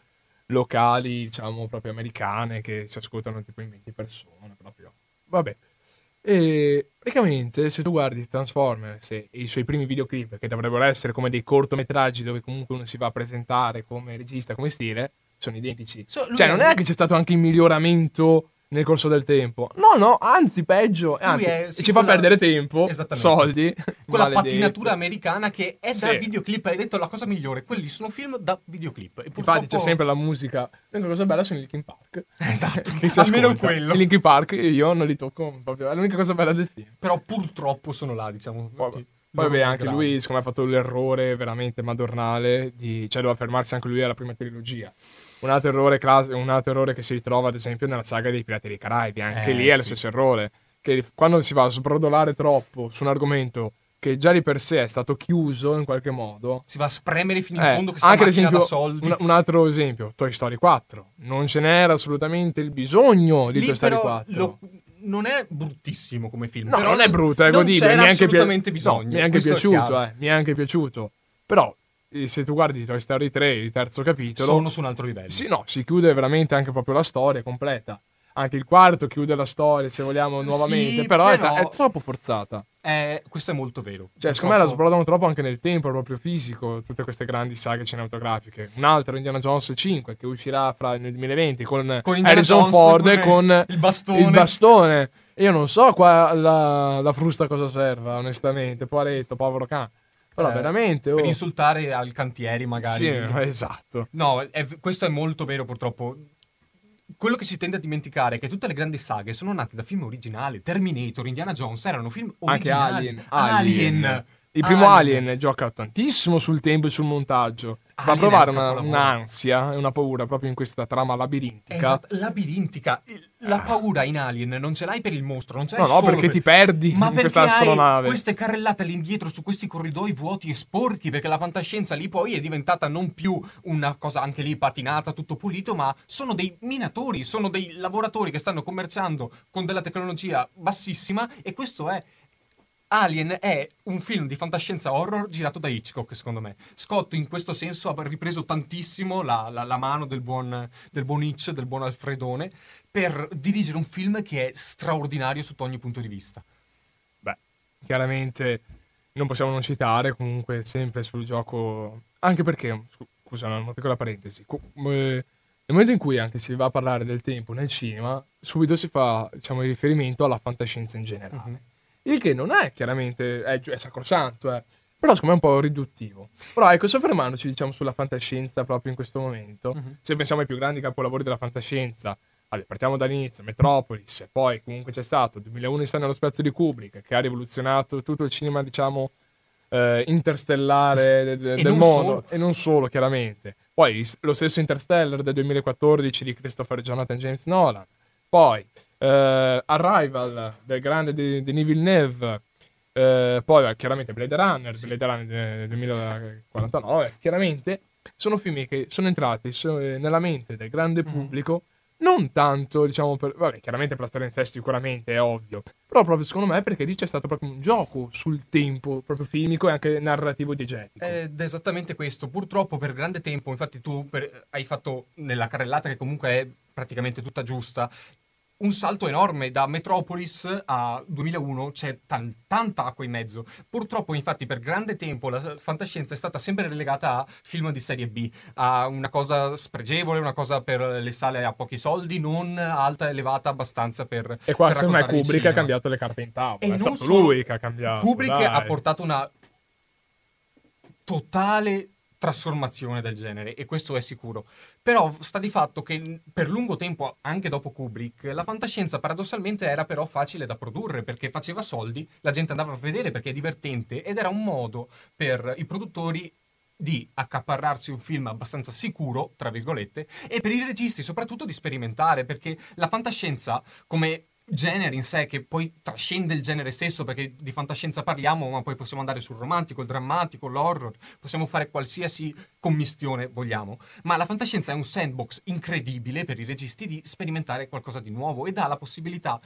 locali, diciamo proprio americane che si ascoltano tipo in 20 persone, proprio. Vabbè. E praticamente se tu guardi Transformers e i suoi primi videoclip, che dovrebbero essere come dei cortometraggi dove comunque uno si va a presentare come regista, come stile, sono identici. So- cioè, non è che c'è stato anche il miglioramento nel corso del tempo. No, no, anzi, peggio. Anzi, è- sì, ci fa perdere tempo, soldi. Quella maledetto. pattinatura americana che è da Sì. videoclip. Hai detto la cosa migliore. Quelli sono film da videoclip. E Infatti purtroppo- c'è sempre la musica. L'unica cosa bella sono i Linkin Park. Esatto, almeno quello. I Linkin Park io non li tocco proprio. È l'unica cosa bella del film. Però purtroppo sono là, diciamo. Poi, Che- poi vabbè, anche bravi. lui, secondo me, ha fatto l'errore veramente madornale di... Cioè, doveva fermarsi anche lui alla prima trilogia. Un altro errore, class- un altro errore che si ritrova, ad esempio, nella saga dei Pirati dei Caraibi. Anche Eh, lì è lo sì. stesso errore. Che quando si va a sbrodolare troppo su un argomento che già di per sé è stato chiuso in qualche modo... Si va a spremere fino in Eh, fondo questa anche macchina esempio, soldi. un, un altro esempio, Toy Story 4. Non ce n'era assolutamente il bisogno di Lì Toy Story però 4. lo- non è bruttissimo come film. No, non è brutto, è non godibile. c'era mi è anche pia- assolutamente no, bisogno. mi è anche è piaciuto, chiaro. eh, mi è anche piaciuto. Però, se tu guardi Toy Story 3, il terzo capitolo, Sono su un altro livello. sì, no, si chiude veramente anche proprio la storia completa. Anche il quarto chiude la storia, se vogliamo, nuovamente. Sì, però, è però- tra- È, troppo forzata. Eh, questo è molto vero. Cioè, secondo me la sbrodano troppo anche nel tempo, proprio fisico, tutte queste grandi saghe cinematografiche. Un altro, Indiana Jones 5, che uscirà fra nel 2020 con, Con Harrison Jones Ford e con con il bastone. il bastone. Io non so qua la, la frusta cosa serva, onestamente. Poveretto, povero cane. Però Eh, veramente... oh. Per insultare al cantieri, magari. Sì, esatto. No, è- questo è molto vero purtroppo. Quello che si tende a dimenticare è che tutte le grandi saghe sono nate da film originali. Terminator, Indiana Jones erano film Anche originali. Alien. Alien. Il primo Alien. gioca tantissimo sul tempo e sul montaggio. Fa Alien provare è un una- un'ansia e una paura proprio in questa trama labirintica. Esatto, labirintica. La paura in Alien non ce l'hai per il mostro, non ce l'hai No, no, perché per- ti perdi Ma in perché questa hai astronave. queste carrellate all'indietro su questi corridoi vuoti e sporchi? Perché la fantascienza lì poi è diventata non più una cosa anche lì patinata, tutto pulito, ma sono dei minatori, sono dei lavoratori che stanno commerciando con della tecnologia bassissima e questo è... Alien è un film di fantascienza horror girato da Hitchcock, secondo me. Scott in questo senso ha ripreso tantissimo la, la- la mano del buon, del buon Hitch, del buon Alfredone, per dirigere un film che è straordinario sotto ogni punto di vista. Beh, chiaramente non possiamo non citare comunque sempre sul gioco, anche perché, scu- scusa, una piccola parentesi, eh, nel momento in cui anche si va a parlare del tempo nel cinema, subito si fa diciamo, riferimento alla fantascienza in generale. Mhm. Il che non è chiaramente, è, è sacrosanto, eh. però secondo me è un po' riduttivo. Però ecco, soffermandoci diciamo sulla fantascienza proprio in questo momento, Mhm. se pensiamo ai più grandi capolavori della fantascienza, vabbè, partiamo dall'inizio, Metropolis, poi comunque c'è stato 2001 in nello spazio di Kubrick, che ha rivoluzionato tutto il cinema, diciamo, eh, interstellare de- de- del non mondo, solo. e non solo, chiaramente. Poi lo stesso Interstellar del 2014 di Christopher Jonathan James Nolan, poi Arrival del grande di, di Denis Villeneuve, eh, poi eh, chiaramente Blade Runner, Blade Runner del 2049, chiaramente sono film che sono entrati eh, nella mente del grande pubblico, non tanto, diciamo, per, vabbè, chiaramente per la storia in sé sicuramente, è ovvio, però proprio secondo me perché lì c'è stato proprio un gioco sul tempo, proprio filmico e anche narrativo diegetico. Ed è esattamente questo. Purtroppo per grande tempo, infatti tu per- hai fatto nella carrellata che comunque è praticamente tutta giusta, un salto enorme da Metropolis a 2001, c'è tan- tanta acqua in mezzo. Purtroppo infatti per grande tempo la fantascienza è stata sempre relegata a film di serie B, a una cosa spregevole, una cosa per le sale a pochi soldi, non alta, elevata abbastanza per... e qua per secondo me Kubrick ha cambiato le carte in tavola, E è stato solo- lui che ha cambiato. Kubrick dai. ha portato una totale trasformazione del genere e questo è sicuro. Però sta di fatto che per lungo tempo, anche dopo Kubrick, la fantascienza paradossalmente era però facile da produrre perché faceva soldi, la gente andava a vedere perché è divertente ed era un modo per i produttori di accaparrarsi un film abbastanza sicuro, tra virgolette, e per i registi soprattutto di sperimentare, perché la fantascienza come genere in sé, che poi trascende il genere stesso, perché di fantascienza parliamo, ma poi possiamo andare sul romantico, il drammatico, l'horror, possiamo fare qualsiasi commistione vogliamo, ma la fantascienza è un sandbox incredibile per i registi di sperimentare qualcosa di nuovo e dà la possibilità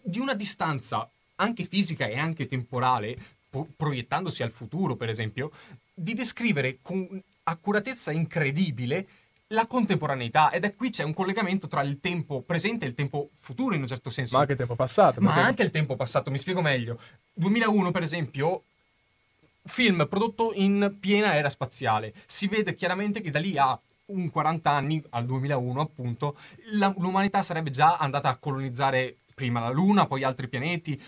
di una distanza anche fisica e anche temporale, po- proiettandosi al futuro, per esempio, di descrivere con accuratezza incredibile la contemporaneità. Ed è qui c'è un collegamento tra il tempo presente e il tempo futuro, in un certo senso. Ma anche tempo passato. Ma anche il tempo passato, mi spiego meglio. 2001, per esempio, film prodotto in piena era spaziale. Si vede chiaramente che da lì a un 40 anni, al 2001 appunto, la- l'umanità sarebbe già andata a colonizzare prima la Luna, poi altri pianeti,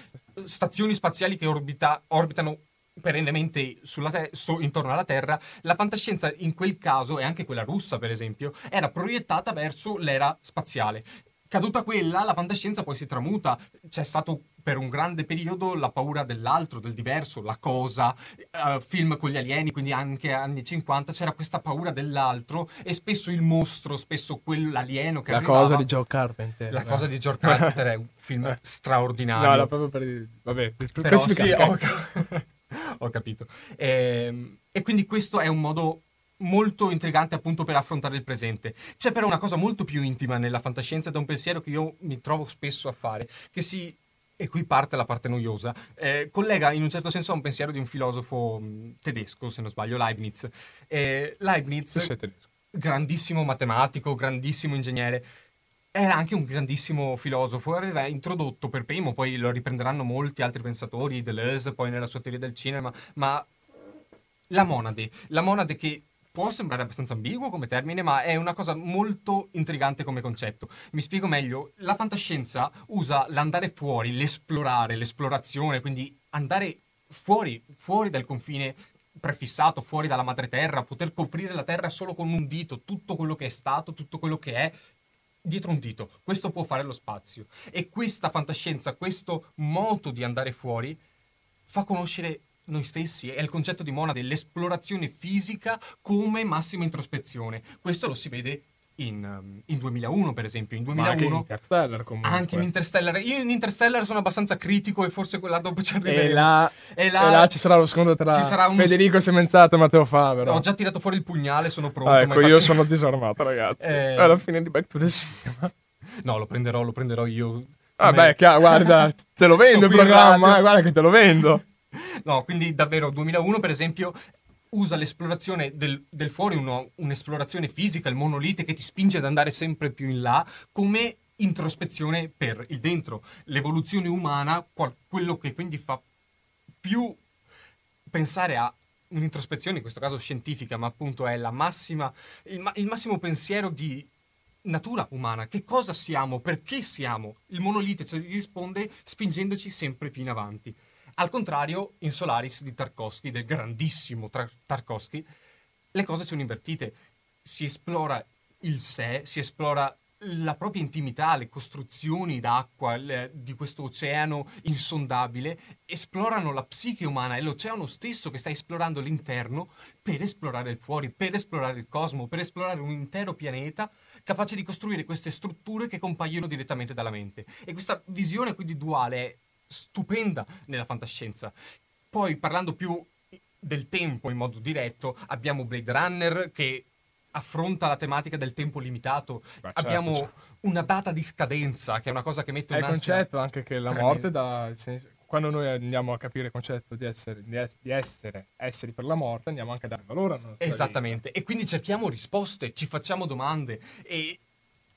stazioni spaziali che orbita- orbitano perennemente te- so- intorno alla Terra, la fantascienza in quel caso, e anche quella russa per esempio, era proiettata verso l'era spaziale. Caduta quella, la fantascienza poi si tramuta. C'è stato per un grande periodo la paura dell'altro, del diverso, la cosa, eh, film con gli alieni, quindi anche anni 50, c'era questa paura dell'altro e spesso il mostro, spesso quell'alieno che La arrivava. cosa di Joe Carpenter. La cosa di George Carter è un film straordinario. No, no, proprio per... Vabbè, per Però sì, specificare. Ho, ca- ho capito. Ehm, e quindi questo è un modo molto intrigante appunto per affrontare il presente. C'è però una cosa molto più intima nella fantascienza ed è un pensiero che io mi trovo spesso a fare, che si... E qui parte la parte noiosa. eh, collega in un certo senso a un pensiero di un filosofo mh, tedesco, se non sbaglio, Leibniz. Eh, Leibniz, grandissimo matematico, grandissimo ingegnere, era anche un grandissimo filosofo, aveva introdotto per primo, poi lo riprenderanno molti altri pensatori, Deleuze poi nella sua teoria del cinema, ma la monade, la monade che può sembrare abbastanza ambiguo come termine, ma è una cosa molto intrigante come concetto. Mi spiego meglio, la fantascienza usa l'andare fuori, l'esplorare, l'esplorazione, quindi andare fuori, fuori dal confine prefissato, fuori dalla madreterra, poter coprire la terra solo con un dito, tutto quello che è stato, tutto quello che è, dietro un dito. Questo può fare lo spazio. E questa fantascienza, questo modo di andare fuori, fa conoscere noi stessi. È il concetto di monade, l'esplorazione fisica come massima introspezione. Questo lo si vede in, um, in 2001, per esempio. In Ma anche in 2001 Interstellar comunque. anche in Interstellar. Io in Interstellar sono abbastanza critico e forse quella dopo ci arriveremo. E là, E e là- là ci sarà lo scontro tra uno- Federico Semenzato e Matteo Favero. Ho già tirato fuori il pugnale, sono pronto. Ah, ecco, infatti- io sono disarmato, ragazzi. Eh. È la fine di Back to the Cinema. No, lo prenderò, lo prenderò io. Vabbè, Come- chiaro, guarda, te lo vendo il programma, eh, guarda che te lo vendo. No, quindi davvero 2001 per esempio usa l'esplorazione del, del fuori, uno- un'esplorazione fisica, il monolite che ti spinge ad andare sempre più in là, come introspezione per il dentro. L'evoluzione umana, qual- quello che quindi fa più pensare a un'introspezione, in questo caso scientifica, ma appunto è la massima, il, il massimo pensiero di natura umana. Che cosa siamo? Perché siamo? Il monolite ci risponde spingendoci sempre più in avanti. Al contrario, in Solaris di Tarkovsky, del grandissimo Tar- Tarkovsky, le cose sono invertite. Si esplora il sé, si esplora la propria intimità, le costruzioni d'acqua le- di questo oceano insondabile, esplorano la psiche umana, è l'oceano stesso che sta esplorando l'interno per esplorare il fuori, per esplorare il cosmo, per esplorare un intero pianeta capace di costruire queste strutture che compaiono direttamente dalla mente. E questa visione quindi duale stupenda nella fantascienza. Poi parlando più del tempo in modo diretto, abbiamo Blade Runner che affronta la tematica del tempo limitato. Beh, certo, abbiamo certo. una data di scadenza, che è una cosa che mette È il concetto anche che la morte senso- quando noi andiamo a capire il concetto di essere, di es- di essere esseri per la morte, andiamo anche a dare valore alla nostra vita. Esattamente, e quindi cerchiamo risposte, ci facciamo domande e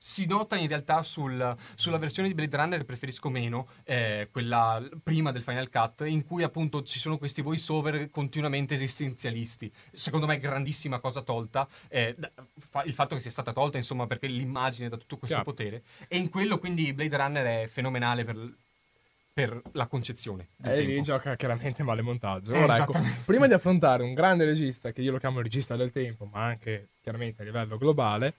si nota in realtà sul- sulla versione di Blade Runner preferisco meno, eh, quella prima del Final Cut, in cui appunto ci sono questi voice over continuamente esistenzialisti. Secondo me grandissima cosa tolta, eh, fa- il fatto che sia stata tolta, insomma, perché l'immagine da tutto questo Chiaro. potere. E in quello quindi Blade Runner è fenomenale per, per la concezione. E lì tempo. gioca chiaramente male montaggio. Eh, Ora, ecco, prima di affrontare un grande regista, che io lo chiamo regista del tempo, ma anche chiaramente a livello globale,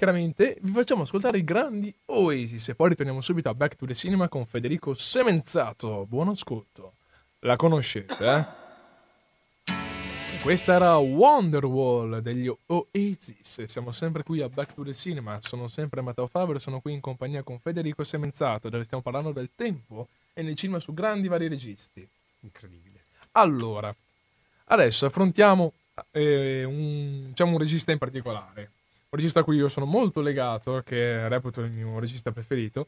chiaramente vi facciamo ascoltare i grandi Oasis e poi ritorniamo subito a Back to the Cinema con Federico Semenzato. Buon ascolto. La conoscete, eh? Questa era Wonderwall degli Oasis siamo sempre qui a Back to the Cinema. Sono sempre Matteo Favre, sono qui in compagnia con Federico Semenzato, dove stiamo parlando del tempo e nel cinema su grandi vari registi. Incredibile. Allora, adesso affrontiamo eh, un, diciamo un regista in particolare, un regista a cui io sono molto legato, che reputo il mio regista preferito,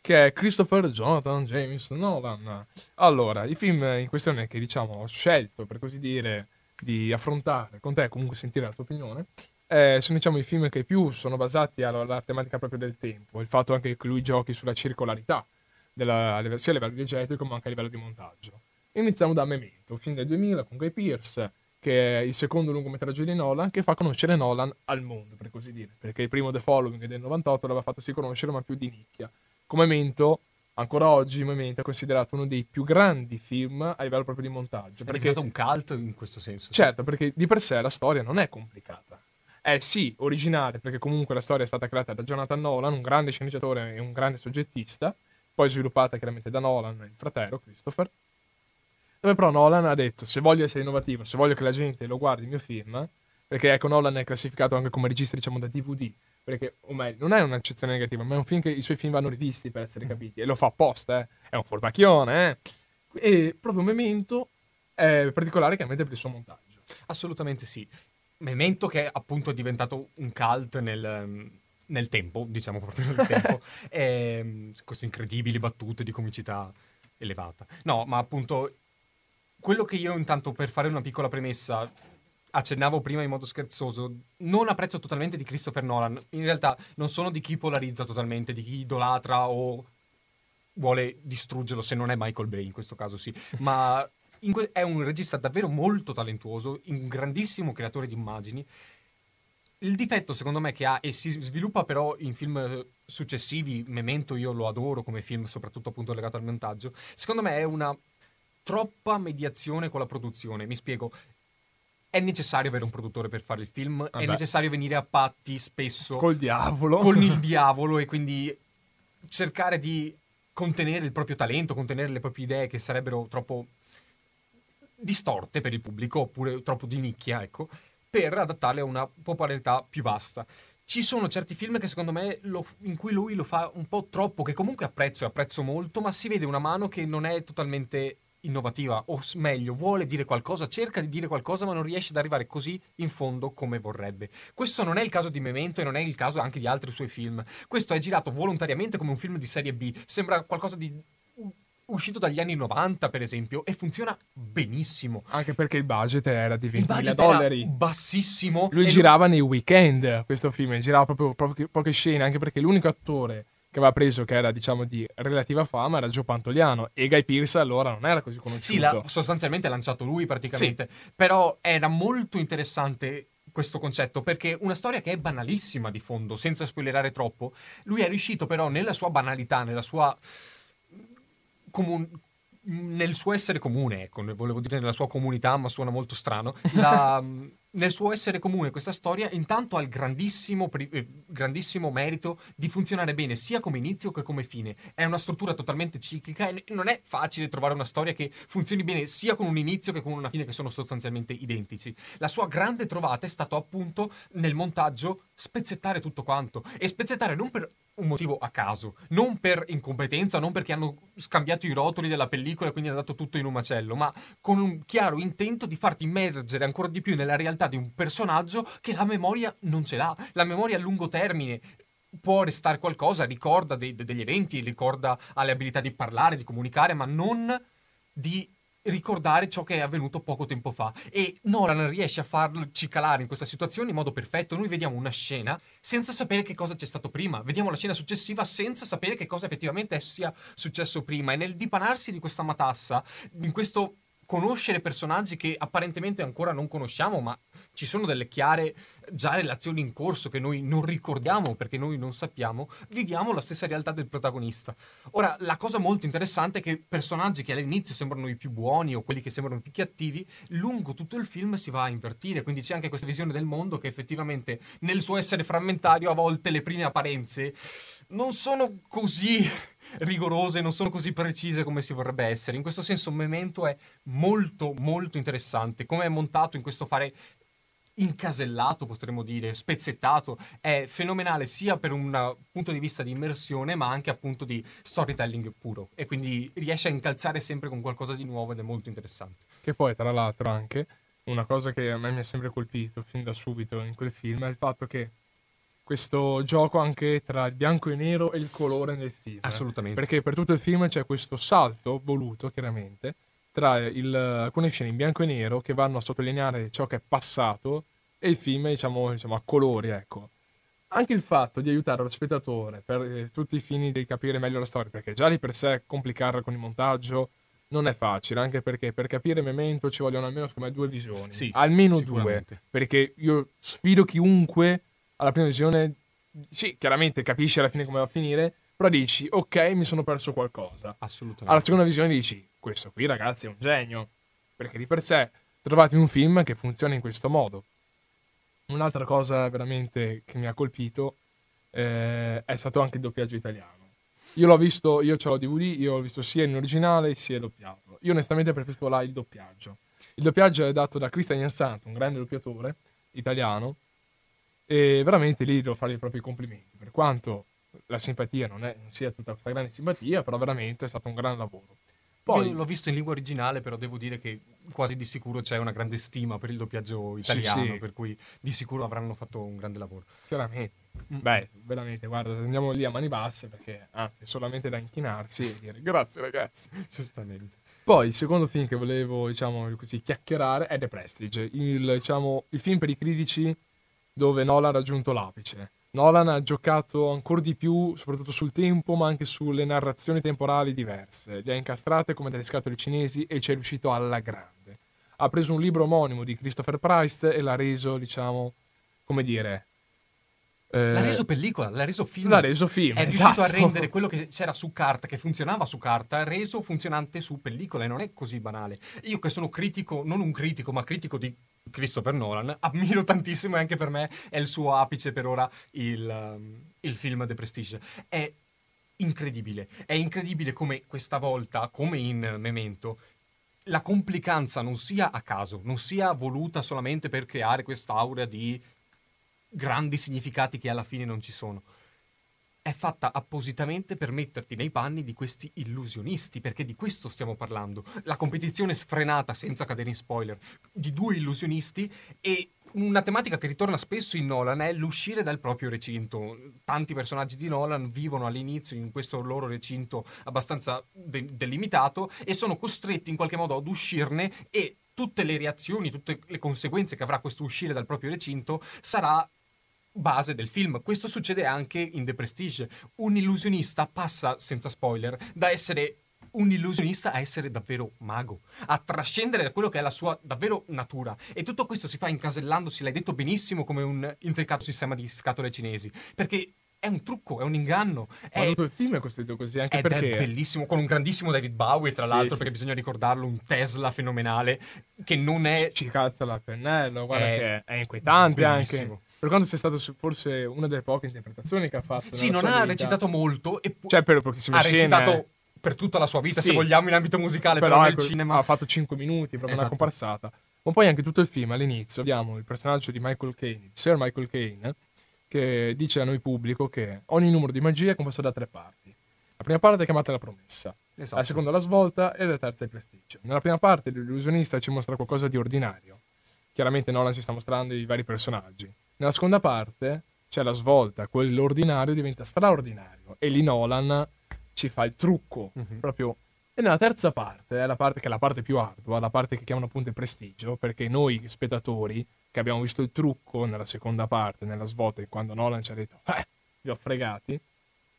che è Christopher Jonathan James Nolan. Allora, i film in questione che diciamo ho scelto, per così dire, di affrontare con te, comunque sentire la tua opinione, eh, sono diciamo i film che più sono basati alla, alla tematica proprio del tempo, il fatto anche che lui giochi sulla circolarità, della- sia a livello diegetico ma anche a livello di montaggio. Iniziamo da Memento, film del 2000 con Guy Pearce, che è il secondo lungometraggio di Nolan, che fa conoscere Nolan al mondo, per così dire, perché il primo The Following del 98 l'aveva fatto sì conoscere, ma più di nicchia. Come Memento, ancora oggi Memento è considerato uno dei più grandi film a livello proprio di montaggio, È perché diventato un cult in questo senso. Certo, perché di per sé la storia non è complicata. È sì originale, perché comunque la storia è stata creata da Jonathan Nolan, un grande sceneggiatore e un grande soggettista, poi sviluppata chiaramente da Nolan, il fratello Christopher. Dove però Nolan ha detto: se voglio essere innovativo, se voglio che la gente lo guardi il mio film, perché ecco Nolan è classificato anche come regista, diciamo, da DVD. Perché, o meglio, non è un'accezione negativa, ma è un film che i suoi film vanno rivisti per essere capiti. E lo fa apposta, eh. È un furbacchione, eh. E proprio Memento è particolare chiaramente per il suo montaggio. Assolutamente sì. Memento che appunto è diventato un cult nel, nel tempo, diciamo proprio nel tempo, e, queste incredibili battute di comicità elevata. No, ma appunto quello che io intanto per fare una piccola premessa accennavo prima in modo scherzoso, non apprezzo totalmente di Christopher Nolan. In realtà non sono di chi polarizza totalmente, di chi idolatra o vuole distruggerlo, se non è Michael Bay in questo caso sì, ma que- è un regista davvero molto talentuoso, un grandissimo creatore di immagini. Il difetto, secondo me, che ha, e si sviluppa però in film successivi, Memento io lo adoro come film, soprattutto appunto legato al montaggio, secondo me è una troppa mediazione con la produzione. Mi spiego. È necessario avere un produttore per fare il film, è Vabbè. necessario venire a patti spesso Col diavolo. con il diavolo e quindi cercare di contenere il proprio talento, contenere le proprie idee che sarebbero troppo distorte per il pubblico oppure troppo di nicchia, ecco, per adattarle a una popolarità più vasta. Ci sono certi film che secondo me lo- in cui lui lo fa un po' troppo, che comunque apprezzo e apprezzo molto, ma si vede una mano che non è totalmente innovativa, o meglio, vuole dire qualcosa, cerca di dire qualcosa, ma non riesce ad arrivare così in fondo come vorrebbe. Questo non è il caso di Memento e non è il caso anche di altri suoi film. Questo è girato volontariamente come un film di serie B. Sembra qualcosa di uscito dagli anni 90, per esempio, e funziona benissimo. Anche perché il budget era di Il 20.000 budget dollari. bassissimo. Lui girava nei weekend questo film, girava proprio poche, poche scene, anche perché l'unico attore che aveva preso, che era diciamo di relativa fama, era Joe Pantoliano. E Guy Pearce allora non era così conosciuto. Sì, l'ha sostanzialmente lanciato lui praticamente. Però era molto interessante questo concetto perché una storia che è banalissima di fondo, senza spoilerare troppo, lui è riuscito però nella sua banalità, nella sua comun- nel suo essere comune, ecco, volevo dire nella sua comunità, ma suona molto strano, la, nel suo essere comune questa storia intanto ha il grandissimo, eh, grandissimo, merito di funzionare bene sia come inizio che come fine. È una struttura totalmente ciclica e non è facile trovare una storia che funzioni bene sia con un inizio che con una fine che sono sostanzialmente identici. La sua grande trovata è stato appunto nel montaggio spezzettare tutto quanto e spezzettare non per un motivo a caso, non per incompetenza, non perché hanno scambiato i rotoli della pellicola e quindi hanno dato tutto in un macello, ma con un chiaro intento di farti immergere ancora di più nella realtà di un personaggio che la memoria non ce l'ha, la memoria a lungo termine può restare qualcosa, ricorda dei, degli eventi, ricorda alle abilità di parlare, di comunicare, ma non di ricordare ciò che è avvenuto poco tempo fa. E Nolan riesce a farci calare in questa situazione in modo perfetto. Noi vediamo una scena senza sapere che cosa c'è stato prima, vediamo la scena successiva senza sapere che cosa effettivamente sia successo prima. E nel dipanarsi di questa matassa, in questo conoscere personaggi che apparentemente ancora non conosciamo, ma ci sono delle chiare già relazioni in corso che noi non ricordiamo perché noi non sappiamo, viviamo la stessa realtà del protagonista. Ora, la cosa molto interessante è che personaggi che all'inizio sembrano i più buoni o quelli che sembrano più cattivi, lungo tutto il film si va a invertire, quindi c'è anche questa visione del mondo che effettivamente nel suo essere frammentario a volte le prime apparenze non sono così rigorose, non sono così precise come si vorrebbe essere. In questo senso Memento è molto molto interessante, come è montato in questo fare incasellato, potremmo dire, spezzettato, è fenomenale sia per un punto di vista di immersione, ma anche appunto di storytelling puro. E quindi riesce a incalzare sempre con qualcosa di nuovo ed è molto interessante. Che poi, tra l'altro, anche una cosa che a me mi ha sempre colpito fin da subito in quel film è il fatto che questo gioco anche tra il bianco e nero e il colore nel film. Assolutamente. Perché per tutto il film c'è questo salto voluto, chiaramente, tra il, alcune scene in bianco e nero che vanno a sottolineare ciò che è passato e il film, diciamo, diciamo a colori, ecco. Anche il fatto di aiutare lo spettatore per eh, tutti i fini di capire meglio la storia, perché già di per sé complicarla con il montaggio non è facile, anche perché per capire Memento ci vogliono almeno, me, due visioni. Sì, almeno due. Perché io sfido chiunque alla prima visione, sì, chiaramente capisci alla fine come va a finire, però dici, ok, mi sono perso qualcosa. Assolutamente. Alla seconda visione dici, questo qui ragazzi è un genio, perché di per sé trovate un film che funziona in questo modo. Un'altra cosa veramente che mi ha colpito eh, è stato anche il doppiaggio italiano. Io l'ho visto, io ce l'ho DVD, io l'ho visto sia in originale sia doppiato. Io onestamente preferisco là il doppiaggio. Il doppiaggio è dato da Christian Santo, un grande doppiatore italiano, e veramente lì devo fare i propri complimenti, per quanto la simpatia non, è, non sia tutta questa grande simpatia, però veramente è stato un gran lavoro. Poi, Io l'ho visto in lingua originale, però devo dire che quasi di sicuro c'è una grande stima per il doppiaggio italiano, sì, sì. per cui di sicuro avranno fatto un grande lavoro. Chiaramente. Mm. Beh, veramente, guarda, andiamo lì a mani basse perché anzi, è solamente da inchinarsi e dire grazie ragazzi. Giustamente. Poi il secondo film che volevo, diciamo così, chiacchierare è The Prestige, il, diciamo, il film per i critici dove Nolan ha raggiunto l'apice. Nolan ha giocato ancora di più, soprattutto sul tempo, ma anche sulle narrazioni temporali diverse. Le ha incastrate come delle scatole cinesi e ci è riuscito alla grande. Ha preso un libro omonimo di Christopher Price e l'ha reso, diciamo, come dire, eh, l'ha reso pellicola, l'ha reso film. L'ha reso film. È esatto. riuscito a rendere quello che c'era su carta, che funzionava su carta, reso funzionante su pellicola e non è così banale. Io che sono critico, non un critico, ma critico di Christopher Nolan, ammiro tantissimo e anche per me è il suo apice per ora il, il film The Prestige. È incredibile, è incredibile come questa volta, come in Memento, la complicanza non sia a caso, non sia voluta solamente per creare quest'aura di grandi significati che alla fine non ci sono. È fatta appositamente per metterti nei panni di questi illusionisti, perché di questo stiamo parlando. La competizione sfrenata, senza cadere in spoiler, di due illusionisti e una tematica che ritorna spesso in Nolan è l'uscire dal proprio recinto. Tanti personaggi di Nolan vivono all'inizio in questo loro recinto abbastanza de- delimitato e sono costretti in qualche modo ad uscirne e tutte le reazioni, tutte le conseguenze che avrà questo uscire dal proprio recinto sarà base del film. Questo succede anche in The Prestige. Un illusionista passa, senza spoiler, da essere un illusionista a essere davvero mago, a trascendere da quello che è la sua davvero natura. E tutto questo si fa incasellandosi, l'hai detto benissimo, come un intricato sistema di scatole cinesi. Perché è un trucco, è un inganno. Ma È, tutto il film è costruito così, anche perché... è bellissimo, con un grandissimo David Bowie, tra Sì, l'altro, sì. perché bisogna ricordarlo, un Tesla fenomenale, che non è... ci cazza la pennello, guarda È che è inquietante bellissimo. anche. Per quanto sia stato forse una delle poche interpretazioni che ha fatto. Sì, non ha vita. recitato molto, e Cioè, per pochissime ha scene. recitato per tutta la sua vita, Sì. se vogliamo, in ambito musicale, però, però nel ecco, cinema... ha fatto 5 minuti, proprio una Esatto. comparsata. Ma poi anche tutto il film all'inizio abbiamo il personaggio di Michael Caine, Sir Michael Caine, che dice a noi pubblico che ogni numero di magia è composto da tre parti. La prima parte è chiamata la promessa, Esatto. la seconda la svolta e la terza il prestigio. Nella prima parte l'illusionista ci mostra qualcosa di ordinario. Chiaramente Nolan ci sta mostrando i vari personaggi. Nella seconda parte c'è la svolta, quell'ordinario diventa straordinario e lì Nolan ci fa il trucco Mhm. proprio. E nella terza parte, è la parte che è la parte più ardua, la parte che chiamano appunto il prestigio, perché noi spettatori che abbiamo visto il trucco nella seconda parte, nella svolta, e quando Nolan ci ha detto, eh, vi ho fregati,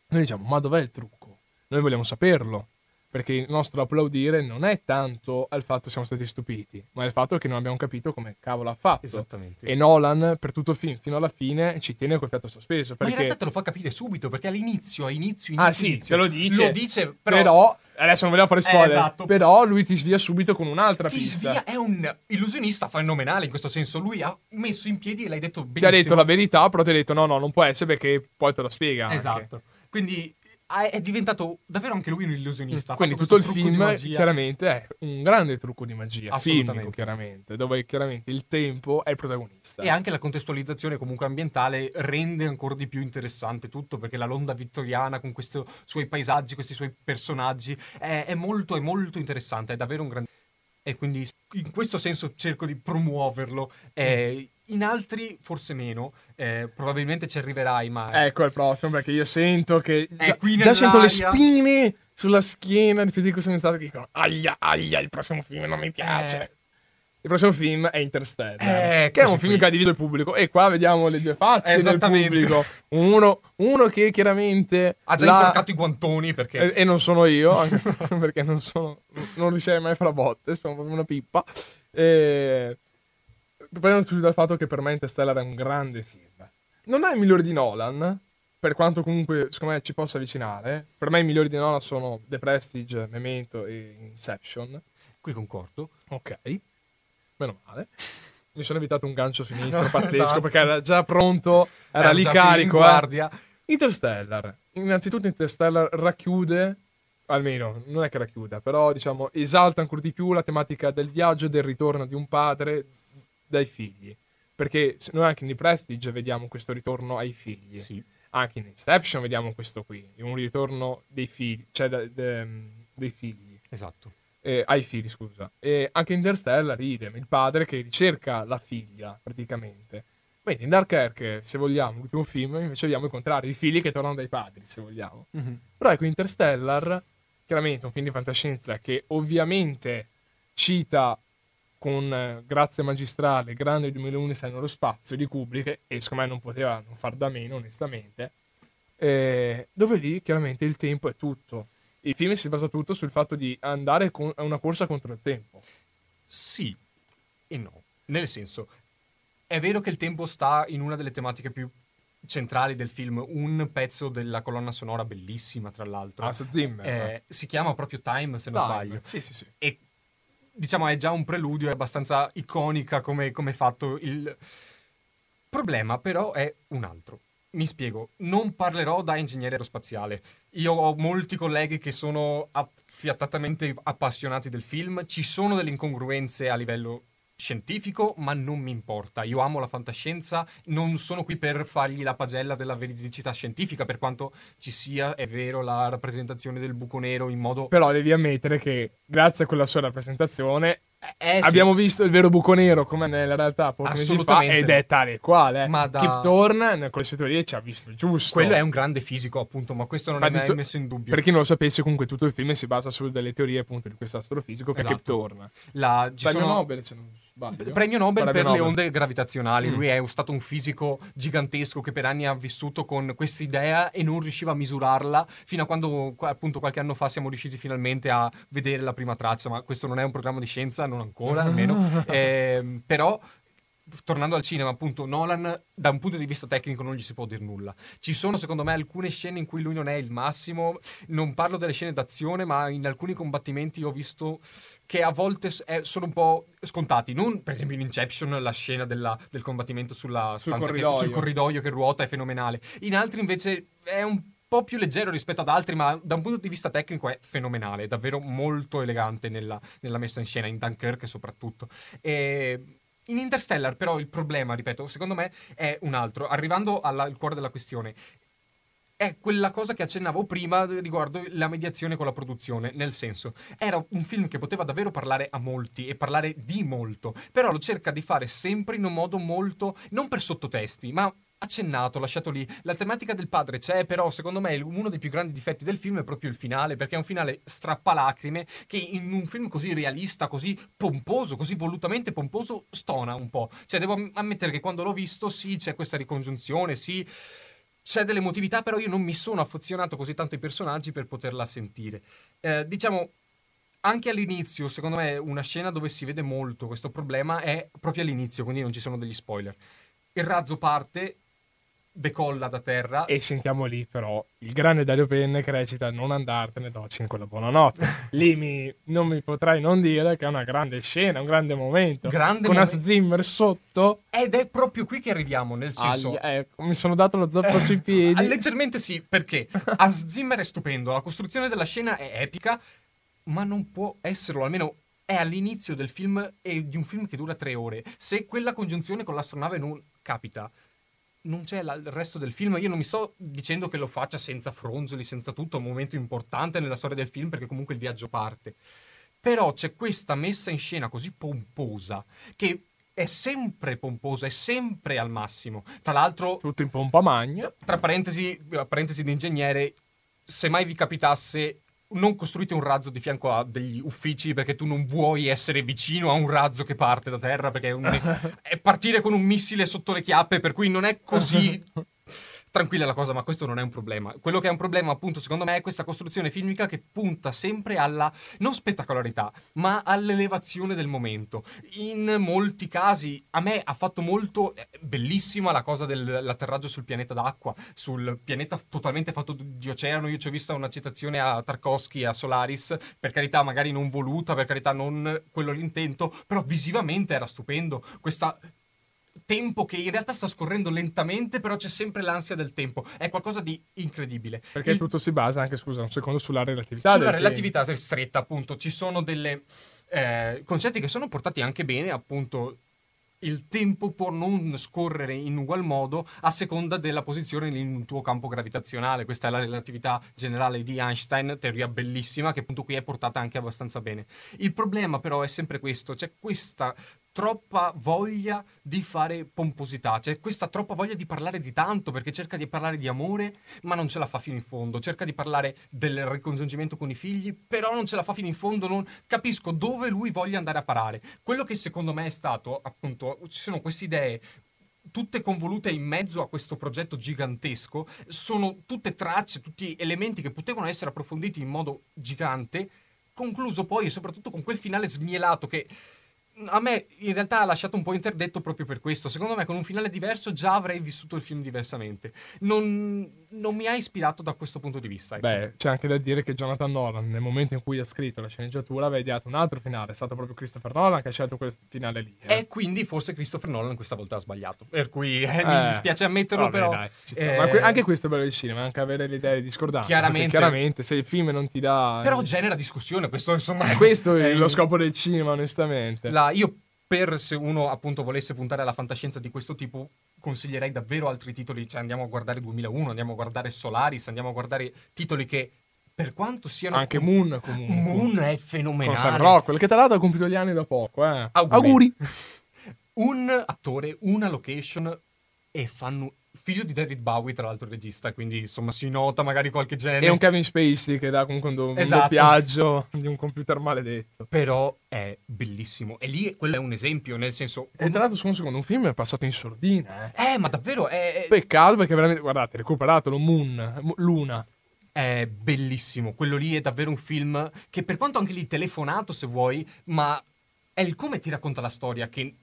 noi diciamo, ma dov'è il trucco? Noi vogliamo saperlo, perché il nostro applaudire non è tanto al fatto che siamo stati stupiti, ma è il fatto che non abbiamo capito come cavolo ha fatto. Esattamente. E Nolan, per tutto il film, fino alla fine, ci tiene col fiato sospeso. Ma in Perché... realtà te lo fa capire subito, perché all'inizio, a inizio, inizio, Ah sì, inizio, te lo dice. Lo dice, però, Però, adesso non vogliamo fare spoiler, Eh, esatto. però lui ti svia subito con un'altra ti pista. svia, è un illusionista fenomenale in questo senso. Lui ha messo in piedi e l'hai detto benissimo. Ti ha detto la verità, però ti ha detto no, no, non può essere perché poi te lo spiega. anche. Esatto. Quindi ha- è diventato davvero anche lui un illusionista. Quindi tutto il film chiaramente è un grande trucco di magia, Assolutamente. filmico chiaramente, dove chiaramente il tempo è il protagonista. E anche la contestualizzazione comunque ambientale rende ancora di più interessante tutto, perché la Londa vittoriana con questi suoi paesaggi, questi suoi personaggi, è, è molto, è molto interessante, è davvero un grande... E quindi in questo senso cerco di promuoverlo. Eh, in altri forse meno, eh, probabilmente ci arriverai, ma... Ecco il prossimo perché io sento che È già, qui già sento le spine sulla schiena di Federico Senzato che dicono aia aia il prossimo film non mi piace. Eh. Il prossimo film è Interstellar, Eh, che è un film qui. che ha diviso il pubblico e qua vediamo le due facce del pubblico. Uno, uno che chiaramente Ha già l'ha- infarcato i guantoni perché... e, e non sono io, anche perché non sono non riuscirei mai a fare botte, sono proprio una pippa. E... Prendendo subito dal fatto che per me Interstellar è un grande film. Non è il migliore di Nolan, per quanto comunque secondo me ci possa avvicinare. Per me i migliori di Nolan sono The Prestige, Memento e Inception. Qui concordo. Ok, meno male. Mi sono evitato un gancio sinistro No, pazzesco esatto. perché era già pronto, era, lì già carico. in eh. guardia. Interstellar. Innanzitutto Interstellar racchiude, almeno non è che racchiuda, però diciamo esalta ancora di più la tematica del viaggio e del ritorno di un padre dai figli. Perché noi anche in The Prestige vediamo questo ritorno ai figli. Sì. Anche in Inception vediamo questo qui, un ritorno dei figli, cioè da- de- dei figli. Esatto. Eh, ai figli, scusa. E anche in Interstellar idem, il padre che ricerca la figlia, praticamente. Quindi in Dunkerque, se vogliamo, l'ultimo film, invece vediamo il contrario, i figli che tornano dai padri, se vogliamo. Però ecco, Interstellar, chiaramente un film di fantascienza che ovviamente cita con eh, grazia magistrale Grande 2001 sei nello spazio di Kubrick e secondo me non poteva non far da meno onestamente eh, dove lì chiaramente il tempo è tutto il film si basa tutto sul fatto di andare con, a una corsa contro il tempo Sì e no. Nel senso, è vero che il tempo sta in una delle tematiche più centrali del film, un pezzo della colonna sonora bellissima, tra l'altro. Hans Zimmer Eh, si chiama proprio Time, se non Time. sbaglio. sì sì sì E diciamo è già un preludio, è abbastanza iconica come come fatto il problema, però è un altro. Mi spiego, non parlerò da ingegnere aerospaziale. Io ho molti colleghi che sono affiatatamente appassionati del film, ci sono delle incongruenze a livello scientifico, ma non mi importa. Io amo la fantascienza, non sono qui per fargli la pagella della veridicità scientifica, per quanto ci sia, è vero, la rappresentazione del buco nero in modo... però devi ammettere che grazie a quella sua rappresentazione Eh, sì. abbiamo visto il vero buco nero come nella realtà pochi mesi fa ed è tale e quale Ma da- Kip Thorne con le sue teorie ci ha visto giusto Quello è un grande fisico, appunto, ma questo non Ma è mai to- messo in dubbio. Per chi non lo sapesse, comunque tutto il film si basa su delle teorie appunto di questo astrofisico che è Esatto. Kip Thorne. La, ci sono- Nobel, se non Sbaglio? Premio Nobel Premio per Nobel. le onde gravitazionali. Mm. Lui è stato un fisico gigantesco che per anni ha vissuto con questa idea e non riusciva a misurarla fino a quando, qua- appunto, qualche anno fa siamo riusciti finalmente a vedere la prima traccia. Ma questo non è un programma di scienza, non ancora almeno. Ehm, però. Tornando al cinema, appunto, Nolan da un punto di vista tecnico non gli si può dire nulla. Ci sono, secondo me, alcune scene in cui lui non è il massimo. Non parlo delle scene d'azione, ma in alcuni combattimenti ho visto che a volte s- eh, sono un po' scontati. Non, per esempio, in Inception, la scena della- del combattimento sulla Sul stanza che- corridoio. sul corridoio che ruota è fenomenale. In altri, invece, è un po' più leggero rispetto ad altri, ma da un punto di vista tecnico è fenomenale. È davvero molto elegante nella, nella messa in scena, in Dunkirk soprattutto. E in Interstellar, però, il problema, ripeto, secondo me è un altro. Arrivando alla- al cuore della questione, è quella cosa che accennavo prima riguardo la mediazione con la produzione, nel senso, era un film che poteva davvero parlare a molti e parlare di molto, però lo cerca di fare sempre in un modo molto, non per sottotesti, ma accennato, lasciato lì. La tematica del padre c'è, però secondo me uno dei più grandi difetti del film è proprio il finale, perché è un finale strappalacrime che in un film così realista, così pomposo, così volutamente pomposo, stona un po'. Cioè devo am- ammettere che quando l'ho visto sì, c'è questa ricongiunzione, sì, c'è delle emotività, però io non mi sono affezionato così tanto ai personaggi per poterla sentire. Eh, diciamo, anche all'inizio, secondo me, una scena dove si vede molto questo problema è proprio all'inizio, quindi non ci sono degli spoiler. Il razzo parte, decolla da terra. E sentiamo lì però il grande Dario Penne che recita Non andartene, do 5 la buonanotte. lì mi- non mi potrai non dire che è una grande scena, un grande momento. Grande con Hans momen- Zimmer sotto. Ed è proprio qui che arriviamo, nel senso... agli- ecco, mi sono dato lo zoppo sui piedi. Ah, Leggermente sì, perché Hans Zimmer è stupendo, la costruzione della scena è epica, ma non può esserlo, almeno è all'inizio del film e di un film che dura tre ore. Se quella congiunzione con l'astronave non capita, non c'è la- il resto del film. Io non mi sto dicendo che lo faccia senza fronzoli, senza tutto, un momento importante nella storia del film perché comunque il viaggio parte. Però c'è questa messa in scena così pomposa che è sempre pomposa, è sempre al massimo. Tra l'altro, Tutto in pompa magna. tra parentesi, parentesi di ingegnere, se mai vi capitasse, non costruite un razzo di fianco a degli uffici perché tu non vuoi essere vicino a un razzo che parte da terra perché è, un- è partire con un missile sotto le chiappe, per cui non è così tranquilla la cosa, ma questo non è un problema. Quello che è un problema, appunto, secondo me, è questa costruzione filmica che punta sempre alla non spettacolarità, ma all'elevazione del momento. In molti casi, a me ha fatto molto eh, bellissima la cosa dell'atterraggio sul pianeta d'acqua, sul pianeta totalmente fatto di oceano. Io ci ho vista una citazione a Tarkovsky a Solaris, per carità, magari non voluta, per carità, non quello l'intento, però visivamente era stupendo. Questa tempo che in realtà sta scorrendo lentamente, però c'è sempre l'ansia del tempo. È qualcosa di incredibile. Perché Il- tutto si basa anche, scusa, un secondo sulla relatività. sulla del tempo. relatività stretta, appunto, ci sono delle eh, concetti che sono portati anche bene, appunto. Il tempo può non scorrere in ugual modo a seconda della posizione in un tuo campo gravitazionale. Questa è la relatività generale di Einstein, teoria bellissima, che appunto qui è portata anche abbastanza bene. Il problema però è sempre questo, c'è questa troppa voglia di fare pomposità, c'è questa troppa voglia di parlare di tanto perché cerca di parlare di amore, ma non ce la fa fino in fondo, cerca di parlare del ricongiungimento con i figli, però non ce la fa fino in fondo, non capisco dove lui voglia andare a parare. Quello che secondo me è stato, appunto, ci sono queste idee tutte convolute in mezzo a questo progetto gigantesco, sono tutte tracce, tutti elementi che potevano essere approfonditi in modo gigante, concluso poi e soprattutto con quel finale smielato che a me in realtà ha lasciato un po' interdetto proprio per questo. Secondo me con un finale diverso già avrei vissuto il film diversamente. Non, non mi ha ispirato da questo punto di vista. ecco. Beh, c'è anche da dire che Jonathan Nolan, nel momento in cui ha scritto la sceneggiatura, aveva ideato un altro finale. È stato proprio Christopher Nolan che ha scelto quel finale lì. eh. E quindi forse Christopher Nolan questa volta ha sbagliato. Per cui eh, Eh, mi dispiace ammetterlo, vabbè, però. dai, eh, Ma que- anche questo è bello del cinema, anche avere le idee discordanti. Chiaramente. Chiaramente, se il film non ti dà. Però genera discussione. Questo insomma. Eh, questo è è lo scopo del cinema, onestamente. La- io, per se uno appunto volesse puntare alla fantascienza di questo tipo, consiglierei davvero altri titoli. Cioè, andiamo a guardare 2001, andiamo a guardare Solaris, andiamo a guardare titoli che, per quanto siano. Anche Moon, comunque. Moon è Con fenomenale. Sam Rockwell, che tra l'altro ha compiuto gli anni da poco. Eh. Auguri. Un attore, una location e fanno figlio di David Bowie, tra l'altro regista, quindi insomma si nota magari qualche genere. E un Kevin Spacey che dà comunque un, do- Esatto. doppiaggio di un computer maledetto. Però è bellissimo. E lì quello è un esempio, nel senso... E tra l'altro, scusa un secondo, un film è passato in sordina, eh. Eh, ma davvero è, è- Peccato perché veramente, guardate, recuperatelo, Moon, Mo- Luna. è bellissimo. Quello lì è davvero un film che per quanto anche lì telefonato se vuoi, ma è il come ti racconta la storia che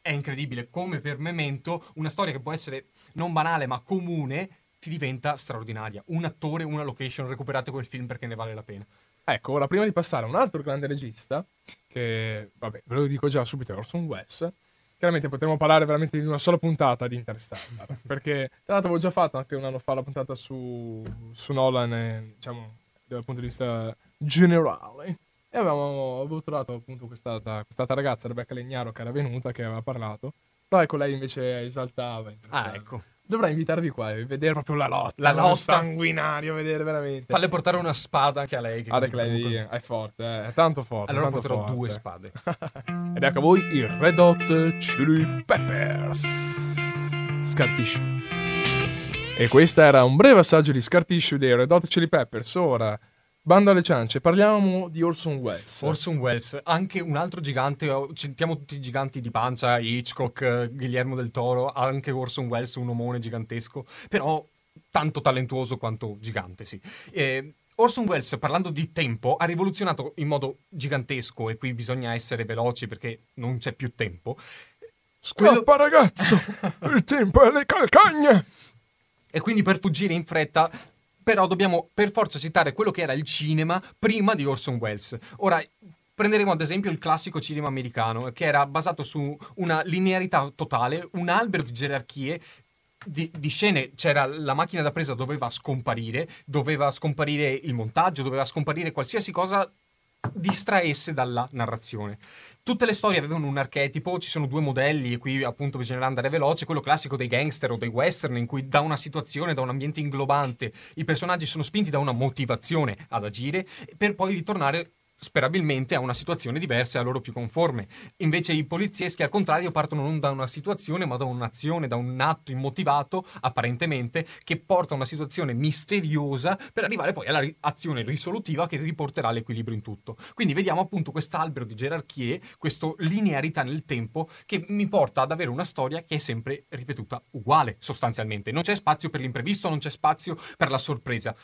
è incredibile. Come per Memento, una storia che può essere non banale ma comune, ti diventa straordinaria. Un attore, una location, recuperate quel film perché ne vale la pena. Ecco, ora prima di passare a un altro grande regista, che, vabbè, ve lo dico già subito, è Orson Welles, chiaramente potremmo parlare veramente di una sola puntata di Interstellar, perché tra l'altro avevo già fatto anche un anno fa la puntata su, su Nolan, e, diciamo, dal punto di vista generale, e avevamo, avevo trovato appunto questa, quest'altra ragazza, Rebecca Legnaro, che era venuta, che aveva parlato, però ecco, lei invece esaltava. Ah, ecco. Dovrei invitarvi qua e vedere proprio la lotta, La lotta. sanguinario, vedere veramente. Falle portare una spada anche a lei. Che che lei comunque- è forte, eh, è tanto forte. Allora tanto porterò forte. due spade. Ed ecco a voi i Red Hot Chili Peppers. Scar Tissue. E questo era un breve assaggio di Scar Tissue dei Red Hot Chili Peppers. Ora, bando alle ciance, parliamo di Orson Welles. Orson Welles, anche un altro gigante, oh, citiamo tutti i giganti di pancia, Hitchcock, Guillermo del Toro, anche Orson Welles, un omone gigantesco, però tanto talentuoso quanto gigante, sì. Eh, Orson Welles, parlando di tempo, ha rivoluzionato in modo gigantesco, e qui bisogna essere veloci perché non c'è più tempo, Scappa ragazzo, il tempo è alle calcagne. E quindi per fuggire in fretta, però dobbiamo per forza citare quello che era il cinema prima di Orson Welles. Ora, prenderemo ad esempio il classico cinema americano, che era basato su una linearità totale, un albero di gerarchie. Di, di scene c'era la macchina da presa doveva scomparire, doveva scomparire il montaggio, doveva scomparire qualsiasi cosa distraesse dalla narrazione. Tutte le storie avevano un archetipo, ci sono due modelli, e qui appunto bisognerà andare veloce, quello classico dei gangster o dei western, in cui da una situazione, da un ambiente inglobante, i personaggi sono spinti da una motivazione ad agire, per poi ritornare sperabilmente a una situazione diversa e a loro più conforme. Invece i polizieschi al contrario partono non da una situazione ma da un'azione, da un atto immotivato apparentemente che porta a una situazione misteriosa per arrivare poi all'azione risolutiva che riporterà l'equilibrio in tutto. Quindi vediamo appunto quest'albero di gerarchie, questa linearità nel tempo che mi porta ad avere una storia che è sempre ripetuta uguale sostanzialmente. Non c'è spazio per l'imprevisto, non c'è spazio per la sorpresa.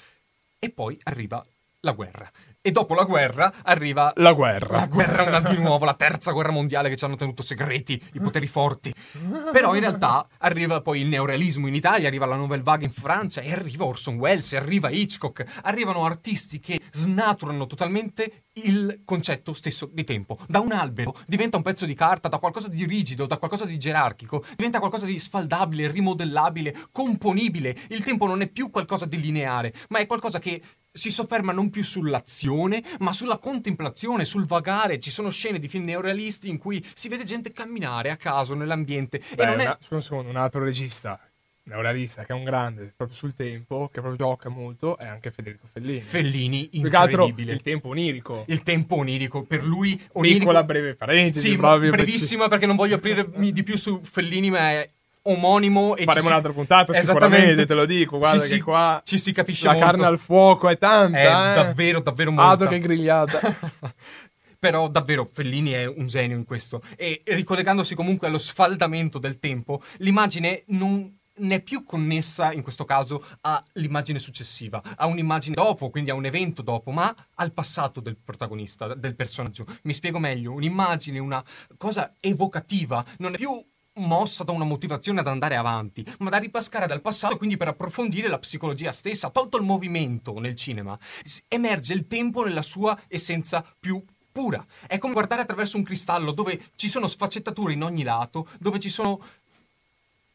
E poi arriva la guerra. E dopo la guerra arriva La guerra. la guerra di nuovo, la terza guerra mondiale che ci hanno tenuto segreti, i poteri forti. Però in realtà arriva poi il neorealismo in Italia, arriva la Nouvelle Vague in Francia, e arriva Orson Welles, arriva Hitchcock, arrivano artisti che snaturano totalmente il concetto stesso di tempo. Da un albero diventa un pezzo di carta, da qualcosa di rigido, da qualcosa di gerarchico, diventa qualcosa di sfaldabile, rimodellabile, componibile. Il tempo non è più qualcosa di lineare, ma è qualcosa che si sofferma non più sull'azione, ma sulla contemplazione, sul vagare. Ci sono scene di film neorealisti in cui si vede gente camminare a caso nell'ambiente. Beh, e non è... scusa un secondo, un altro regista, neorealista, che è un grande proprio sul tempo, che proprio gioca molto, è anche Federico Fellini. Fellini incredibile. il tempo onirico. Il tempo onirico, per lui onirico... Piccola breve parentesi, Sì, brevissima perché non voglio aprirmi di più su Fellini, ma è omonimo e ci Faremo si- un'altra puntata sicuramente, te lo dico, guarda Ci che si- qua ci si capisce la molto. carne al fuoco è tanta, È eh. davvero, davvero molto. Altro che grigliata. Però davvero Fellini è un genio in questo. E ricollegandosi comunque allo sfaldamento del tempo, l'immagine non è più connessa in questo caso all'immagine successiva, a un'immagine dopo, quindi a un evento dopo, ma al passato del protagonista, del personaggio. Mi spiego meglio, un'immagine, una cosa evocativa, non è più mossa da una motivazione ad andare avanti, ma da ripascare dal passato e quindi per approfondire la psicologia stessa. Tolto il movimento nel cinema, emerge il tempo nella sua essenza più pura. È come guardare attraverso un cristallo dove ci sono sfaccettature in ogni lato, dove ci sono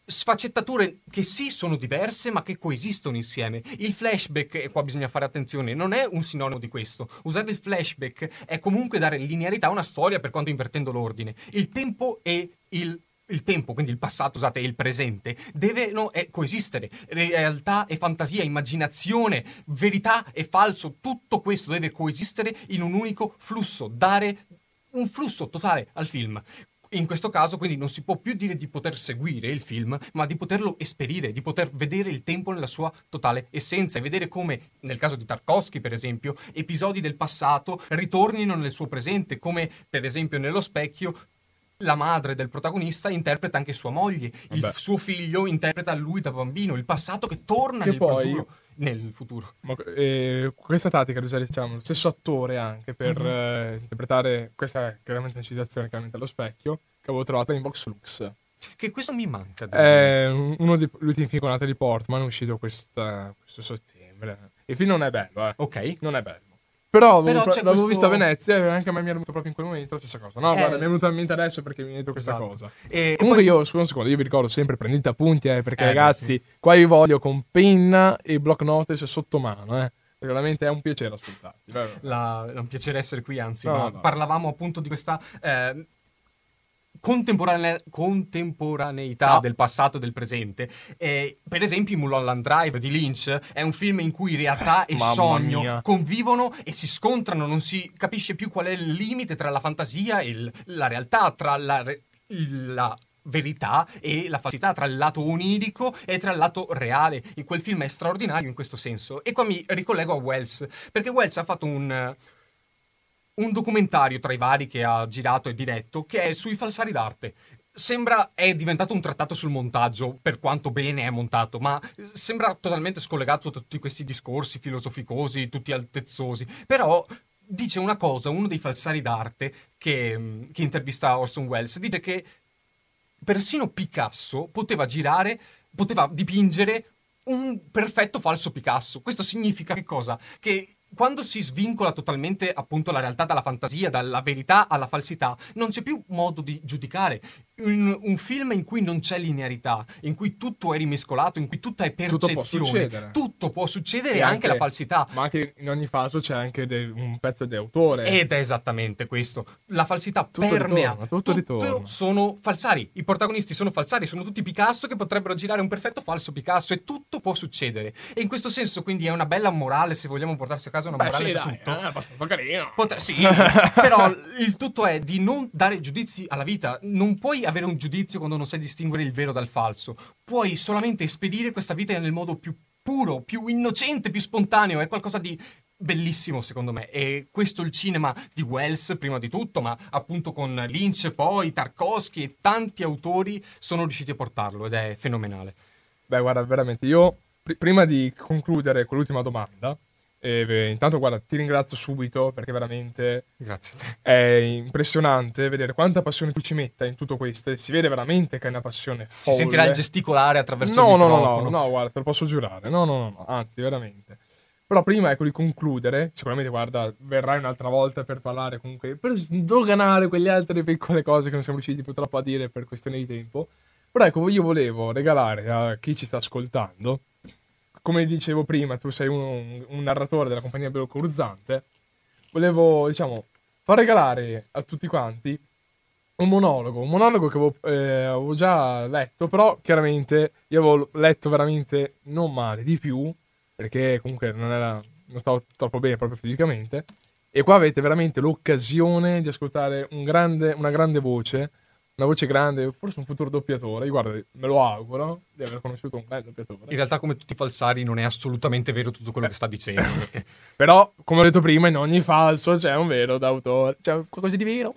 sfaccettature che sì sono diverse ma che coesistono insieme. Il flashback, e qua bisogna fare attenzione, non è un sinonimo di questo. Usare il flashback è comunque dare linearità a una storia per quanto invertendo l'ordine. Il tempo e il il tempo, quindi il passato, scusate, e il presente, devono eh, coesistere. Realtà e fantasia, immaginazione, verità e falso, tutto questo deve coesistere in un unico flusso, dare un flusso totale al film. in questo caso quindi non si può più dire di poter seguire il film, ma di poterlo esperire, di poter vedere il tempo nella sua totale essenza e vedere come, nel caso di Tarkovsky per esempio, episodi del passato ritornino nel suo presente, come per esempio nello specchio la madre del protagonista interpreta anche sua moglie, il Vabbè. suo figlio interpreta lui da bambino, il passato che torna Che nel, poi- futuro, nel futuro. Ma, eh, questa tattica di usare diciamo, lo stesso attore anche per Mhm. eh, interpretare, questa è chiaramente una citazione chiaramente allo specchio, che avevo trovato in Vox Lux. Che questo mi manca. È uno dei ultimi film con Natalie Portman, è uscito questa- questo settembre. Il film non è bello, eh. Ok. Non è bello. Però, Però l'avevo questo- visto a Venezia e anche a me mi è venuto proprio in quel momento la stessa cosa. No, Eh. guarda, mi è venuta in mente adesso perché mi è venuta questa Esatto. cosa. E Comunque poi- io, scusa un secondo, io vi ricordo sempre, prendete appunti, eh, perché Eh, ragazzi, qua vi voglio con penna e block notice sotto mano, eh. Veramente è un piacere ascoltarvi. vero? La- è un piacere essere qui, anzi, No, ma no. parlavamo appunto di questa eh, contemporanea- contemporaneità No. del passato e del presente. E, per esempio, Mulholland Drive di Lynch è un film in cui realtà e sogno mia. convivono e si scontrano, non si capisce più qual è il limite tra la fantasia e il- la realtà, tra la, re- la verità e la falsità, tra il lato onirico e tra il lato reale. In quel film è straordinario in questo senso. E qua mi ricollego a Wells, perché Wells ha fatto un, eh, un documentario tra i vari che ha girato e diretto che è sui falsari d'arte. Sembra è diventato un trattato sul montaggio, per quanto bene è montato, ma sembra totalmente scollegato da tutti questi discorsi filosoficosi, tutti altezzosi. Però dice una cosa, uno dei falsari d'arte che, mm, che intervista Orson Welles, dice che persino Picasso poteva girare, poteva dipingere un perfetto falso Picasso. Questo significa che cosa? Che quando si svincola totalmente appunto la realtà dalla fantasia, dalla verità alla falsità, non c'è più modo di giudicare. Un, un film in cui non c'è linearità, in cui tutto è rimescolato, in cui tutto è Tutto può percezione, succedere. tutto può succedere E anche, la falsità. Ma anche in ogni caso c'è anche de- un pezzo di autore. Ed è esattamente questo. La falsità Tutto permea. ritorna, tutto ritorna. sono falsari. I protagonisti sono falsari, sono tutti Picasso che potrebbero girare un perfetto falso Picasso e tutto può succedere. E in questo senso quindi è una bella morale, se vogliamo portarsi a casa una Beh, morale sì, da dai, tutto. è abbastanza carino. Potre- sì, però il tutto è di non dare giudizi alla vita. Non puoi avere un giudizio quando non sai distinguere il vero dal falso. Puoi solamente espedire questa vita nel modo più puro, più innocente, più spontaneo. È qualcosa di bellissimo secondo me. E questo il cinema di Wells prima di tutto, ma appunto con Lynch poi, Tarkovsky e tanti autori sono riusciti a portarlo ed è fenomenale. Beh, guarda, veramente, io pri- prima di concludere con l'ultima domanda, beh, intanto guarda, ti ringrazio subito perché veramente è impressionante vedere quanta passione tu ci metta in tutto questo e si vede veramente che è una passione Si folle. sentirà il gesticolare attraverso no, il no, no, microfono. no, no, guarda, te lo posso giurare. No, no, no, no, anzi, veramente. Però prima, ecco, di concludere, sicuramente, guarda, verrai un'altra volta per parlare comunque, per sdoganare quelle altre piccole cose che non siamo riusciti purtroppo a dire per questione di tempo. Però ecco, io volevo regalare a chi ci sta ascoltando, come dicevo prima, tu sei un, un narratore della compagnia Bellocurzante, volevo, diciamo, far regalare a tutti quanti un monologo, un monologo che avevo, eh, avevo già letto, però chiaramente io avevo letto veramente non male, di più, perché comunque non, era, non stavo troppo bene proprio fisicamente, e qua avete veramente l'occasione di ascoltare un grande, una grande voce, una voce grande, forse un futuro doppiatore, guarda, me lo auguro di aver conosciuto un grande doppiatore. In realtà, come tutti i falsari, non è assolutamente vero tutto quello che sta dicendo. perché- Però, come ho detto prima, in ogni falso c'è un vero d'autore, c'è qualcosa di vero.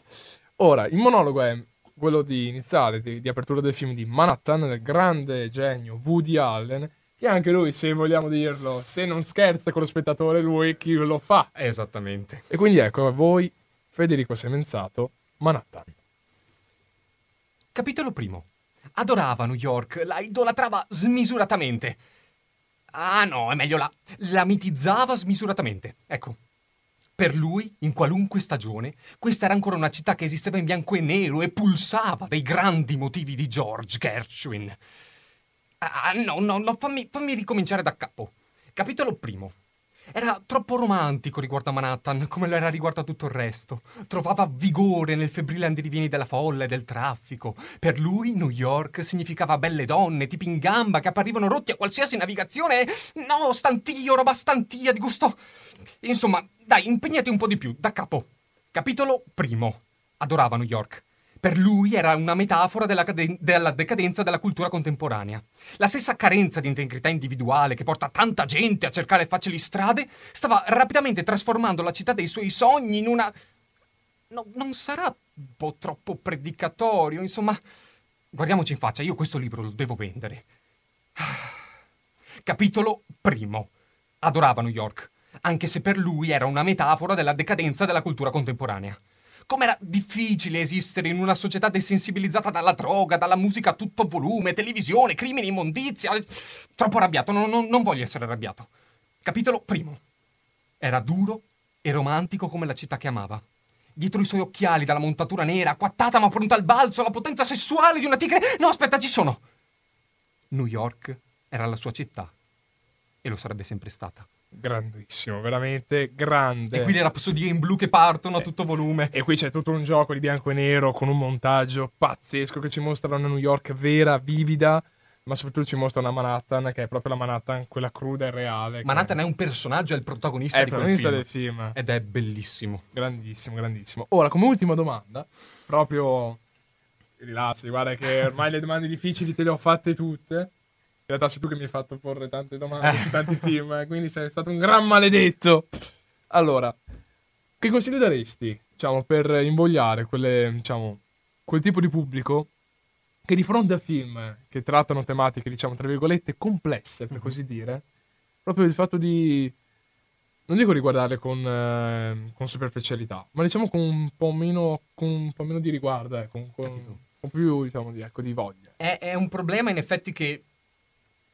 Ora, il monologo è quello di iniziale, di, di apertura del film di Manhattan, del grande genio Woody Allen, che anche lui, se vogliamo dirlo, se non scherza con lo spettatore, lui chi lo fa. Esattamente. E quindi ecco a voi, Federico Semenzato, Manhattan. Capitolo primo. Adorava New York, la idolatrava smisuratamente. Ah no, è meglio la... La mitizzava smisuratamente. Ecco. Per lui, in qualunque stagione, questa era ancora una città che esisteva in bianco e nero e pulsava dei grandi motivi di George Gershwin. Ah, no, no, no, fammi, fammi ricominciare da capo. Capitolo primo. Era troppo romantico riguardo a Manhattan, come lo era riguardo a tutto il resto. Trovava vigore nel febbrile andirivieni della folla e del traffico. Per lui New York significava belle donne, tipi in gamba che apparivano rotti a qualsiasi navigazione. No, stantio, roba stantia, di gusto. Insomma, dai, impegnati un po' di più, da capo. Capitolo primo. Adorava New York. Per lui era una metafora della, caden- della decadenza della cultura contemporanea. La stessa carenza di integrità individuale che porta tanta gente a cercare facili strade stava rapidamente trasformando la città dei suoi sogni in una... No, non sarà un po' troppo predicatorio, insomma... Guardiamoci in faccia, io questo libro lo devo vendere. Capitolo primo. Adorava New York, anche se per lui era una metafora della decadenza della cultura contemporanea. Com'era difficile esistere in una società desensibilizzata dalla droga, dalla musica a tutto volume, televisione, crimini, immondizia. Troppo arrabbiato, non, non- non voglio essere arrabbiato. Capitolo primo. Era duro e romantico come la città che amava. Dietro i suoi occhiali dalla montatura nera, acquattata ma pronta al balzo, la potenza sessuale di una tigre. No, aspetta, ci sono! New York era la sua città. E lo sarebbe sempre stata. Grandissimo, veramente grande. E qui le rapsodie in blu che partono a tutto volume. E qui c'è tutto un gioco di bianco e nero con un montaggio pazzesco che ci mostra una New York vera, vivida, ma soprattutto ci mostra una Manhattan che è proprio la Manhattan, quella cruda e reale. Manhattan è un personaggio, è il protagonista è il protagonista del film. Ed è bellissimo. Grandissimo, grandissimo. Ora, come ultima domanda, proprio rilassi, guarda che ormai le domande difficili te le ho fatte tutte. In realtà sei tu che mi hai fatto porre tante domande su tanti film, eh, quindi sei stato un gran maledetto. Allora, che consiglio daresti, diciamo, per invogliare quelle, diciamo, quel tipo di pubblico che di fronte a film che trattano tematiche, diciamo, tra virgolette, complesse, per così dire, proprio il fatto di non dico riguardarle con, eh, con superficialità, ma diciamo con un po' meno, con un po' meno di riguardo, eh, con, con- con più diciamo, di, ecco, di voglia. È, è un problema in effetti che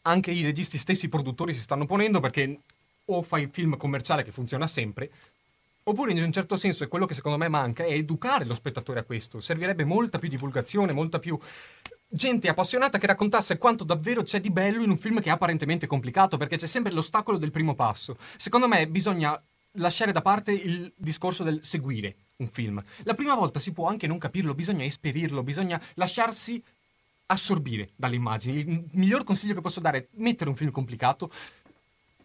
anche i registi stessi, produttori si stanno ponendo perché o fai il film commerciale che funziona sempre, oppure in un certo senso è quello che secondo me manca, è educare lo spettatore a questo. Servirebbe molta più divulgazione, molta più gente appassionata che raccontasse quanto davvero c'è di bello in un film che è apparentemente complicato, perché c'è sempre l'ostacolo del primo passo. Secondo me bisogna lasciare da parte il discorso del seguire un film. La prima volta si può anche non capirlo, bisogna esperirlo, bisogna lasciarsi assorbire dalle immagini. Il miglior consiglio che posso dare è mettere un film complicato,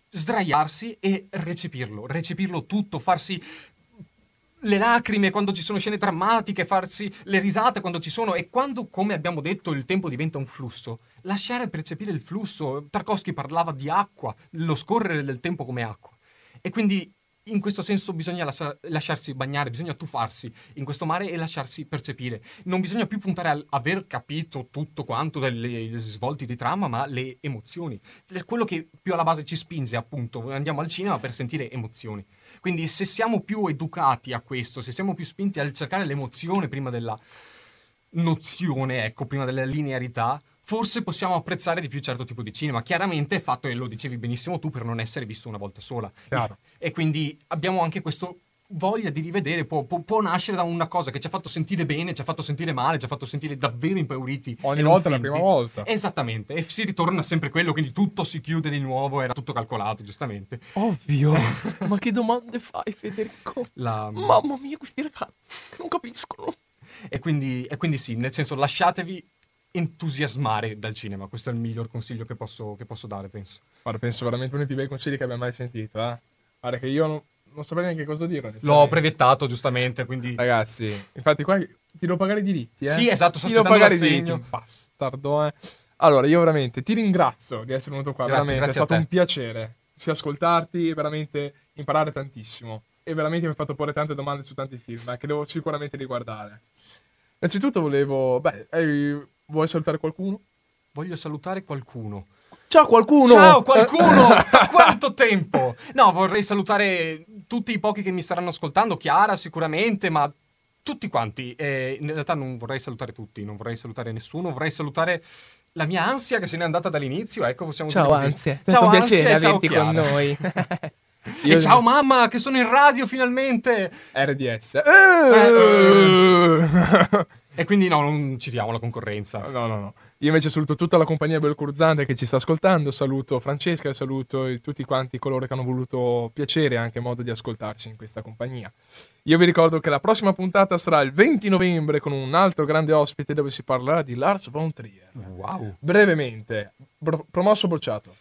sdraiarsi e recepirlo, recepirlo tutto, farsi le lacrime quando ci sono scene drammatiche, farsi le risate quando ci sono e quando, come abbiamo detto, il tempo diventa un flusso, lasciare percepire il flusso. Tarkovsky parlava di acqua, lo scorrere del tempo come acqua. E quindi in questo senso bisogna lascia- lasciarsi bagnare, bisogna tuffarsi in questo mare e lasciarsi percepire. Non bisogna più puntare al aver capito tutto quanto delle svolti di trama, ma le emozioni. Quello che più alla base ci spinge, appunto, andiamo al cinema per sentire emozioni. Quindi se siamo più educati a questo, se siamo più spinti a cercare l'emozione prima della nozione, ecco, prima della linearità, forse possiamo apprezzare di più certo tipo di cinema. Chiaramente è fatto, e lo dicevi benissimo tu, per non essere visto una volta sola. Chiaro. E quindi abbiamo anche questo voglia di rivedere, può, può- può nascere da una cosa che ci ha fatto sentire bene, ci ha fatto sentire male, ci ha fatto sentire davvero impauriti. Ogni volta è la prima volta. Esattamente, e si ritorna sempre quello, quindi tutto si chiude di nuovo, era tutto calcolato, giustamente. Ovvio. Ma che domande fai, Federico? La- Mamma mia, questi ragazzi non capiscono. E quindi, e quindi sì, nel senso lasciatevi entusiasmare dal cinema, questo è il miglior consiglio che posso, che posso dare, penso. Guarda, penso veramente uno dei più bei consigli che abbia mai sentito, eh. Guarda che io non, non saprei neanche cosa dire. L'ho brevettato, giustamente, quindi... Ragazzi, infatti qua ti devo pagare i diritti, eh. Sì, esatto, sto Ti devo pagare i diritti, bastardo, eh. Allora, io veramente ti ringrazio di essere venuto qua, Grazie, veramente, grazie è stato un piacere. Sia ascoltarti veramente imparare tantissimo. E veramente mi hai fatto porre tante domande su tanti film, eh, che devo sicuramente riguardare. Innanzitutto volevo... Beh, eh, vuoi salutare qualcuno? Voglio salutare qualcuno. Ciao qualcuno! Ciao qualcuno! da quanto tempo? No, vorrei salutare tutti i pochi che mi staranno ascoltando, Chiara sicuramente, ma tutti quanti. Eh, in realtà non vorrei salutare tutti, non vorrei salutare nessuno, vorrei salutare la mia ansia che se n'è andata dall'inizio, ecco, possiamo Ciao, dire così. ansia. È Ciao ansia piacere e ciao averti con Chiara. noi. E ciao mamma, che sono in radio finalmente! RDS. Eh, Eh. E quindi no, non citiamo la concorrenza. No, no, no. Io invece saluto tutta la compagnia Belcurzante che ci sta ascoltando, saluto Francesca, saluto tutti quanti coloro che hanno voluto piacere e anche modo di ascoltarci in questa compagnia. Io vi ricordo che la prossima puntata sarà il 20 novembre con un altro grande ospite dove si parlerà di Lars von Trier. Wow. Brevemente, bro- promosso bocciato.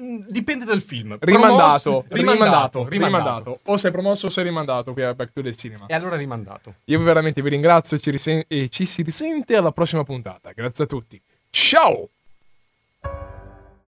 Mm, Dipende dal film. Rimandato, Promosso- rimandato, rimandato, rimandato. O sei promosso o sei rimandato qui a Back to the Cinema. E allora rimandato. Io veramente vi ringrazio e ci, risen- e ci si risente alla prossima puntata. Grazie a tutti. Ciao!